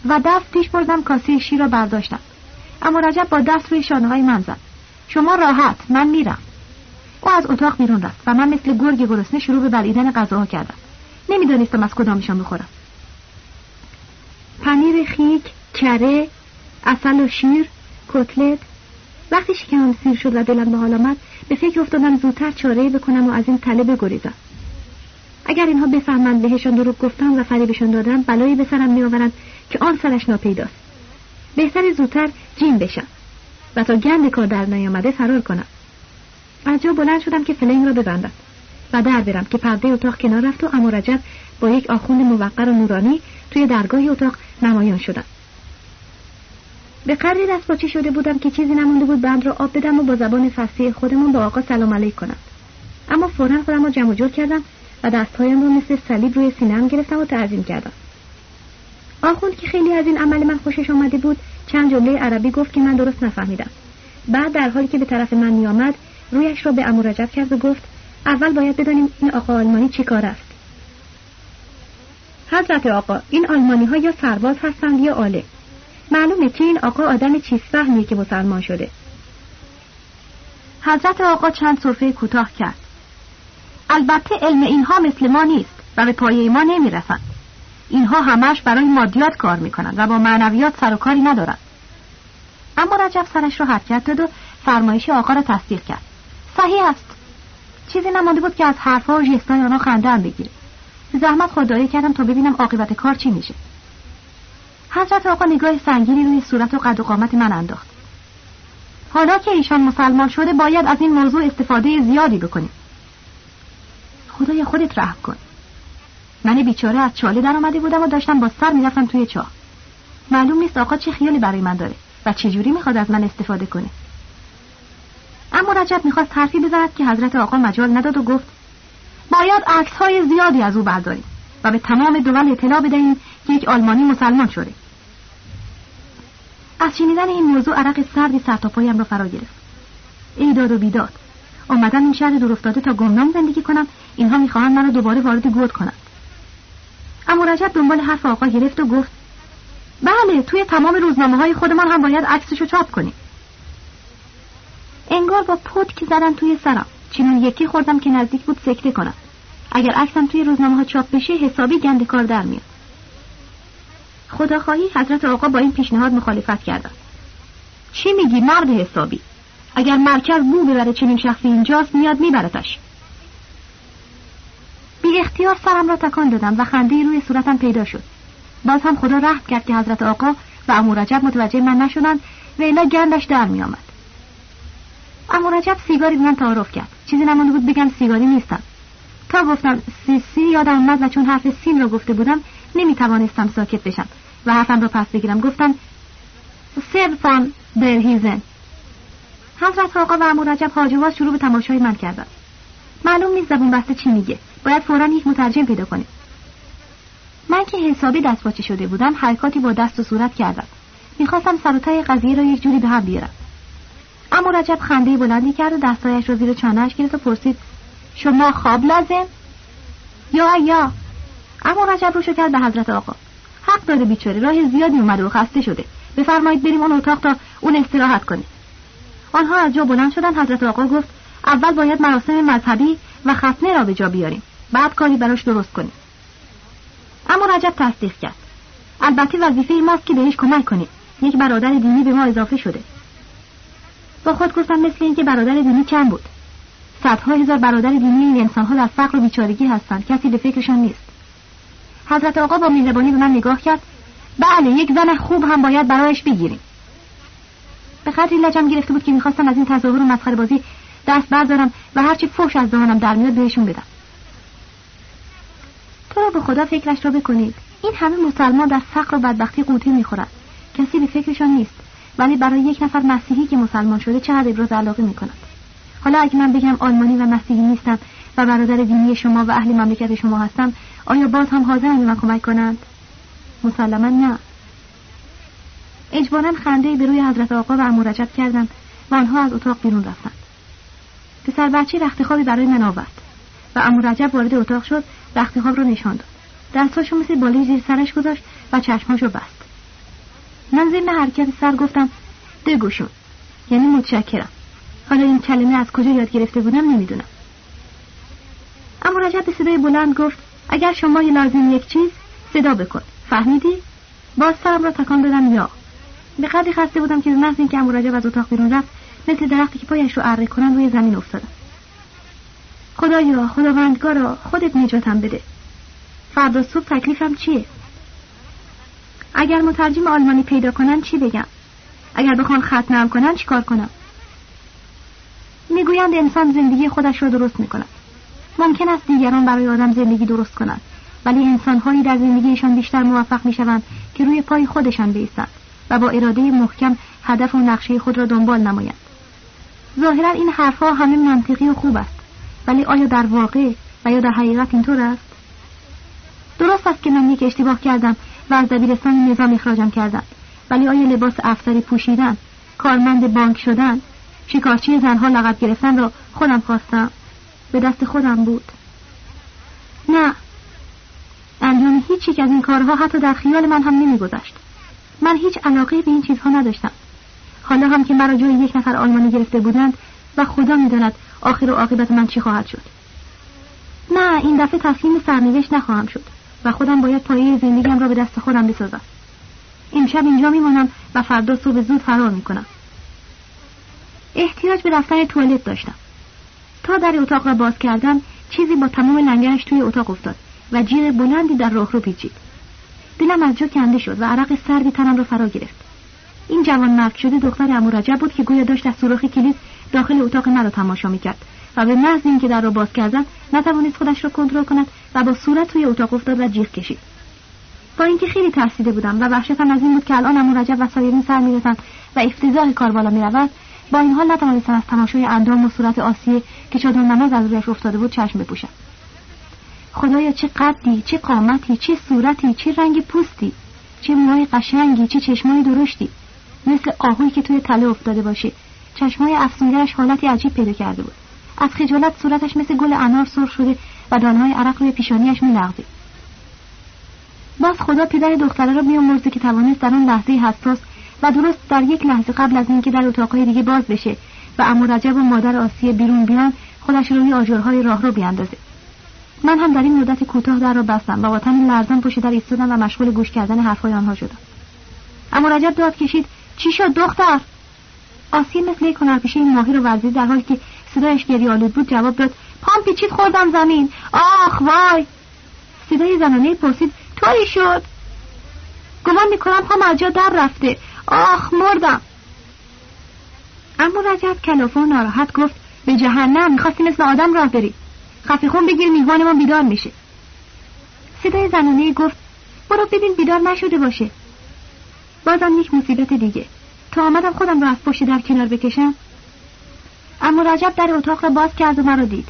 و دست پیش بردم کاسه شیر را برداشتم. اما رجب با دست روی شانه های من زد. شما راحت من میرم. او از اتاق بیرون رفت و من مثل گرگ گرسنه شروع به بلعیدن غذاها کردم. نمی‌دانستم از کدامشان بخورم. پنیر خیک کره اصل و شیر کتلت. وقتی شکمم سیر شد و دلم به حال آمد به فکر افتادم زودتر چاره بکنم و از این تله بگریزم. اگر اینها بفهمند بهشان دروغ گفتم و فریبشان دادم بلایی به سرم میآورند که آن سرش ناپیداست. بهتر زودتر جیم بشم و تا گند کار در نیامده فرار کنم. از جا بلند شدم که فلنگ را ببندم و در برم که پرده اتاق کنار رفت و امو رجب با یک آخوند موقر و نورانی توی درگاه اتاق نمایان شدم. به قدری دست شده بودم که چیزی نمونده بود بند را آب بدم و با زبان فصیح خودمون با آقا سلام علیک کنم. اما فورا خودم را جمع جور کردم و دستهایم را مثل صلیب روی سینهام گرفتم و تعظیم کردم. آخوند که خیلی از این عمل من خوشش آمده بود چند جمله عربی گفت که من درست نفهمیدم. بعد در حالی که به طرف من میآمد رویش را به امو رجب کرد و گفت اول باید بدانیم این آقا آلمانی چی کار است. حضرت آقا این آلمانی ها یا سرباز هستند یا آله. معلومه که این آقا آدم چیز فهمیه که مسلمان شده. حضرت آقا چند صرفه کوتاه کرد. البته علم اینها مثل ما نیست و به پایه ما نمی‌رسند. اینها همش برای مادیات کار می‌کنند و با معنویات سر و کاری ندارند. اما رجب سرش را حرکت داد و فرمایش آقا را تصدیق کرد. صحیح است. چیزی نمانده بود که از حرفها و ژستای آنها خنده هم بگیره. زحمت خدایی کردم تا ببینم عاقبت کار چی میشه. حضرت آقا نگاه سنگینی روی صورت و قد و قامت من انداخت. حالا که ایشان مسلمان شده باید از این موضوع استفاده زیادی بکنیم. خدای خودت رحم کن. من بیچاره از چاله در آمده بودم و داشتم با سر می‌رفتم توی چاه معلوم نیست آقا چه خیالی برای من داره و چه جوری می‌خواد از من استفاده کنه. اما رجب می‌خواست حرفی بزند که حضرت آقا مجال نداد و گفت باید عکس های زیادی از او برداریم و به تمام دول اطلاع بدهیم که یک آلمانی مسلمان شده. از شنیدن این موضوع عرق سردی سر تا پایم را فرا گرفت. ایداد و بیداد آمدن این شهر دور افتاده تا گمنام زندگی کنم اینها می‌خواهند مرا دوباره وارد گود کنند. اما رجب دنبال حرف آقا گرفت و گفت بله توی تمام روزنامه های خودمان هم باید عکسشو چاپ کنیم. انگار با که زدن توی سرم. چنون یکی خوردم که نزدیک بود سکته کنم. اگر عکسم توی روزنامه ها چاپ بشه حسابی گند کار در میاد. خداخواهی حضرت آقا با این پیشنهاد مخالفت کردن چی میگی مرد حسابی؟ اگر مرکز بو ببره چنین شخصی اینجاست میاد میبرتش. اختیار سرم را تکان دادم و خنده روی صورتم پیدا شد. باز هم خدا رحم کرد که حضرت آقا و امو رجب متوجه من نشدند. و الا گندش در میآمد امو رجب سیگاری به من تعارف کرد. چیزی نمانده بود بگم سیگاری نیستم. تا گفتم سی سی یادم اومد و چون حرف سین را گفته بودم نمی توانستم ساکت بشم و حرفم را پس بگیرم. گفتم سبفان برهیزن. حضرت آقا و امو رجب حاجواز شروع به تماشای من کردن معلوم نیست زبون بسته چی میگه. باید فورا یک مترجم پیدا کنیم من که حسابی دست شده بودم حرکاتی با دست و صورت کردم. می‌خواستم سر قضیه را یک جوری به هم بیارم. اما رجب خنده بلندی کرد و دستایش را زیر چانهش گرفت و پرسید شما خواب لازم؟ یا یا. اما رجب رو کرد به حضرت آقا. حق داره بیچاره راه زیادی اومده و خسته شده. بفرمایید بریم اون اتاق تا اون استراحت کنه. آنها از جا بلند شدن حضرت آقا گفت اول باید مراسم مذهبی و ختنه را به جا بیاریم. بعد کاری براش درست کنیم اما رجب تصدیق کرد. البته وظیفه ماست که بهش کمک کنیم یک برادر دینی به ما اضافه شده. با خود گفتم مثل اینکه برادر دینی چند بود. صدها هزار برادر دینی این انسانها در فقر و بیچارگی هستند. کسی به فکرشان نیست. حضرت آقا با مهربانی به من نگاه کرد. بله یک زن خوب هم باید برایش بگیریم. به قدری لجم گرفته بود که می‌خواستم از این تظاهر و مسخره بازی دست بردارم و هرچی فوش از دهانم در میاد بهشون بدم. تو را به خدا فکرش را بکنید. این همه مسلمان در فقر و بدبختی قوطی می‌خورند. کسی به فکرشان نیست. ولی برای یک نفر مسیحی که مسلمان شده چقدر ابراز علاقه می‌کند؟ حالا اگه من بگم آلمانی و مسیحی نیستم و برادر دینی شما و اهل مملکت شما هستم آیا باز هم حاضرن به من کمک کنند؟ مسلما نه. اجبارا خنده به روی حضرت آقا و امو کردند و آنها از اتاق بیرون رفتند. پسر بچه رخت خوابی برای من آورد. امو رجب وارد اتاق شد رخت خواب رو نشان داد. دستاشو مثل بالی زیر سرش گذاشت و چشماشو بست. من ضمن حرکت سر گفتم دگوشون یعنی متشکرم. حالا این کلمه از کجا یاد گرفته بودم نمی‌دونم. اما رجب به صدای بلند گفت اگر شما لازم یک چیز صدا بکن. فهمیدی؟ باز سرم را تکان دادم یا. به قدری خسته بودم که به محض اینکه امو رجب از اتاق بیرون رفت مثل درختی که پایش رو اره کنن روی زمین افتادم. خدایا خداوندگارا خودت نجاتم بده. فردا صبح تکلیفم چیه؟ اگر مترجم آلمانی پیدا کنن چی بگم؟ اگر بخوان خط نرم کنن چیکار کنم؟ می‌گویند انسان زندگی خودش را درست می‌کند. ممکن است دیگران برای آدم زندگی درست کنند ولی انسانهایی در زندگیشان بیشتر موفق می‌شوند که روی پای خودشان بیستند و با اراده محکم هدف و نقشه خود را دنبال نمایند. ظاهرا این حرفها همه منطقی و خوب است. ولی آیا در واقع و یا در حقیقت اینطور است؟ درست است که من یک اشتباه کردم و از دبیرستان نظام اخراجم کردم. ولی آیا لباس افسری پوشیدن کارمند بانک شدن شکارچی زنها لقب گرفتن را خودم خواستم؟ به دست خودم بود. نه. انجام هیچ یک از این کارها حتی در خیال من هم نمیگذشت. من هیچ علاقه به این چیزها نداشتم. حالا هم که مرا جای یک نفر آلمانی گرفته بودند و خدا می‌داند آخر و عاقبت من چی خواهد شد؟ نه این دفعه تسلیم سرنوشت نخواهم شد و خودم باید پایه زندگیم را به دست خودم بسازم. امشب اینجا میمانم و فردا صبح زود فرار می‌کنم. احتیاج به رفتن توالت داشتم. تا در اتاق را باز کردم چیزی با تمام لنگرش توی اتاق افتاد و جیغ بلندی در راه رو پیچید. دلم از جا کنده شد و عرق سردی تنم را فرا گرفت. این جوان مرد شده دختر امو رجب بود که گویا داشت از سوراخ کلیس داخل اتاق مرا تماشا می‌کرد و به محض اینکه در را باز کردم نتوانست خودش را کنترل کند و با صورت توی اتاق افتاد و جیغ کشید. با اینکه خیلی ترسیده بودم و وحشتم از این بود که الان امو رجب و سایرین سر می‌رسند و افتضاح کار بالا می‌رود با این حال نتوانستم از تماشای اندام و صورت آسیه که چادر نماز از رویش افتاده بود چشم بپوشم. خدایا چه قدی چه قامتی چه صورتی چه رنگ پوستی چه موهای قشنگی چه چشمای درشتی مثل آهویی که توی تله افتاده باشه. چشمای افسونگرش حالتی عجیب پیدا کرده بود. از خجالت صورتش مثل گل انار سرخ شده و دانهای عرق روی پیشانیش میلغزید. باز خدا پدر دختره را بیامرزه که توانست در آن لحظه حساس و درست در یک لحظه قبل از اینکه در اتاقهای دیگه باز بشه و امو رجب و مادر آسیه بیرون بیان خودش روی آجرهای راه رو بیاندازه. من هم در این مدت کوتاه در را بستم و با تن لرزان پشت در ایستادم و مشغول گوش کردن حرفهای آنها شدم. اما رجب داد کشید چی شد دختر؟ آسیه مثل یک هنرپیشه این ماهی رو ورزید در حالی که صدایش گریه بود جواب داد پام پیچید خوردم زمین. آخ وای! صدای زنانه پرسید طوری شد؟ گمان می‌کنم پام از جا در رفته. آخ مردم! اما رجب کلافه و ناراحت گفت به جهنم می‌خواستی مثل آدم راه بری. خفه خون بگیر میهمان ما بیدار میشه. صدای زنانه گفت برو ببین بیدار نشده باشه. بازم یک مصیبت دیگه. تا آمدم خودم را از پشت در کنار بکشم. اما رجب در اتاق را باز کرد و مرا دید.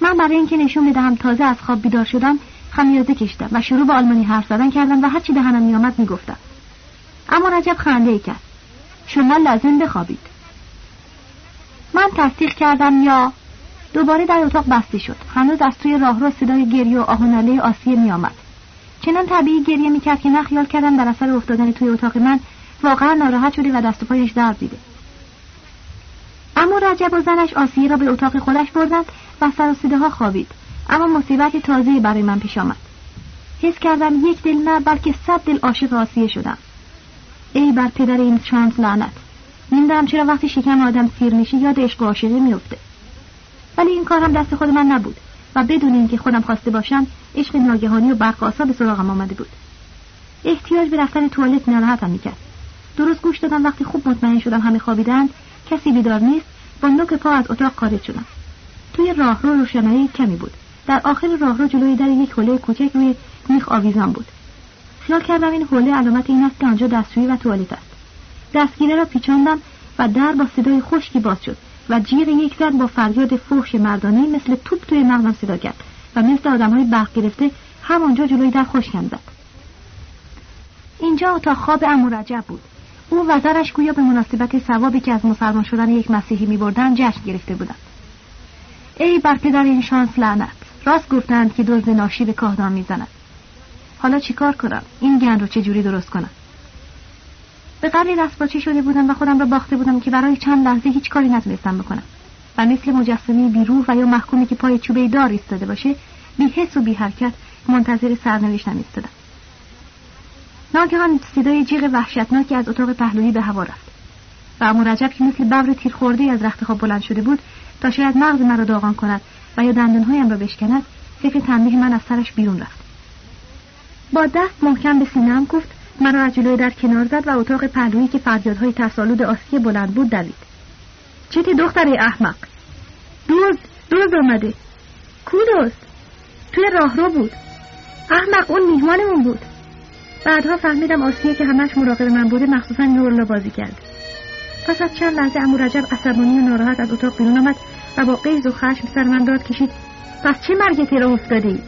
من برای اینکه نشون بدهم تازه از خواب بیدار شدم خمیازه کشیدم و شروع به آلمانی حرف زدن کردم و هرچی دهنم میآمد می‌گفتم. اما رجب خنده ای کرد. شما لازم بخوابید. من تصدیق کردم یا دوباره در اتاق بسته شد. هنوز از توی راهرو صدای گریه و آهناله آسیه میآمد. چنان طبیعی گریه می‌کرد که من خیال کردم در اثر افتادن توی اتاق من واقعا ناراحت شده و دست و پایش درد دیده. اما رجب و زنش آسیه را به اتاق خودش بردند و سر و ها خوابید. اما مصیبت تازه برای من پیش آمد. حس کردم یک دل نه بلکه صد دل عاشق آسیه شدم. ای بر پدر این شانس لعنت. نمی‌دانم چرا وقتی شکم آدم سیر میشه یاد عشق و عاشقی میفته ولی این کار هم دست خود من نبود و بدون اینکه خودم خواسته باشم عشق ناگهانی و برقاسا به سراغم آمده بود. احتیاج به رفتن توالت ناراحتم می‌کرد. درست گوش دادم وقتی خوب مطمئن شدم همه خوابیدند کسی بیدار نیست با نوک پا از اتاق خارج شدم توی راهرو روشنایی کمی بود. در آخر راهرو جلوی در یک حوله کوچک روی میخ آویزان بود. خیال کردم این حوله علامت این است که آنجا دستشویی و توالت است. دستگیره را پیچاندم و در با صدای خشکی باز شد و جیغ یک زن با فریاد فحش مردانه مثل توپ توی مغزم صدا کرد و مثل آدمهای برق گرفته همانجا جلوی در خشکم زد. اینجا اتاق خواب امو رجب بود. او و زرش گویا به مناسبت ثوابی که از مسلمان شدن یک مسیحی می بردن جشن گرفته بودند. ای بر پدر این شانس لعنت. راست گفتند که دزد ناشی به کاهدان می‌زند. حالا چیکار کنم؟ این گند رو چجوری درست کنم؟ به قبل دستپاچه شده بودم و خودم را باخته بودم که برای چند لحظه هیچ کاری نتونستم بکنم. و مثل مجسمه بیروح و یا محکومی که پای چوبه دار ایستاده باشه بی حس و بی حرکت منتظر سرنوشتم ایستادم. ناگهان صدای جیغ وحشتناکی از اتاق پهلویی به هوا رفت. و امو رجب که مثل ببر تیر از رخت خواب بلند شده بود تا شاید مغز مرا داغان کند و یا دندانهایم را بشکند فکر تنبیه من از سرش بیرون رفت. با دست محکم به سینهام گفت مرا از جلوی در کنار زد و اتاق پهلویی که فریادهای ترسالود آسی بلند بود دوید. چتی دختر احمق؟ دوز دوز آمده. کو دوست توی راهرو بود. احمق اون میهمانمون بود. بعدها فهمیدم آسیه که همش مراقب من بوده مخصوصا نورلا بازی کرد پس از چند لحظه امو رجب عصبانی و ناراحت از اتاق بیرون آمد و با قیز و خشم سر من داد کشید پس چه مرگتی را افتاده ای؟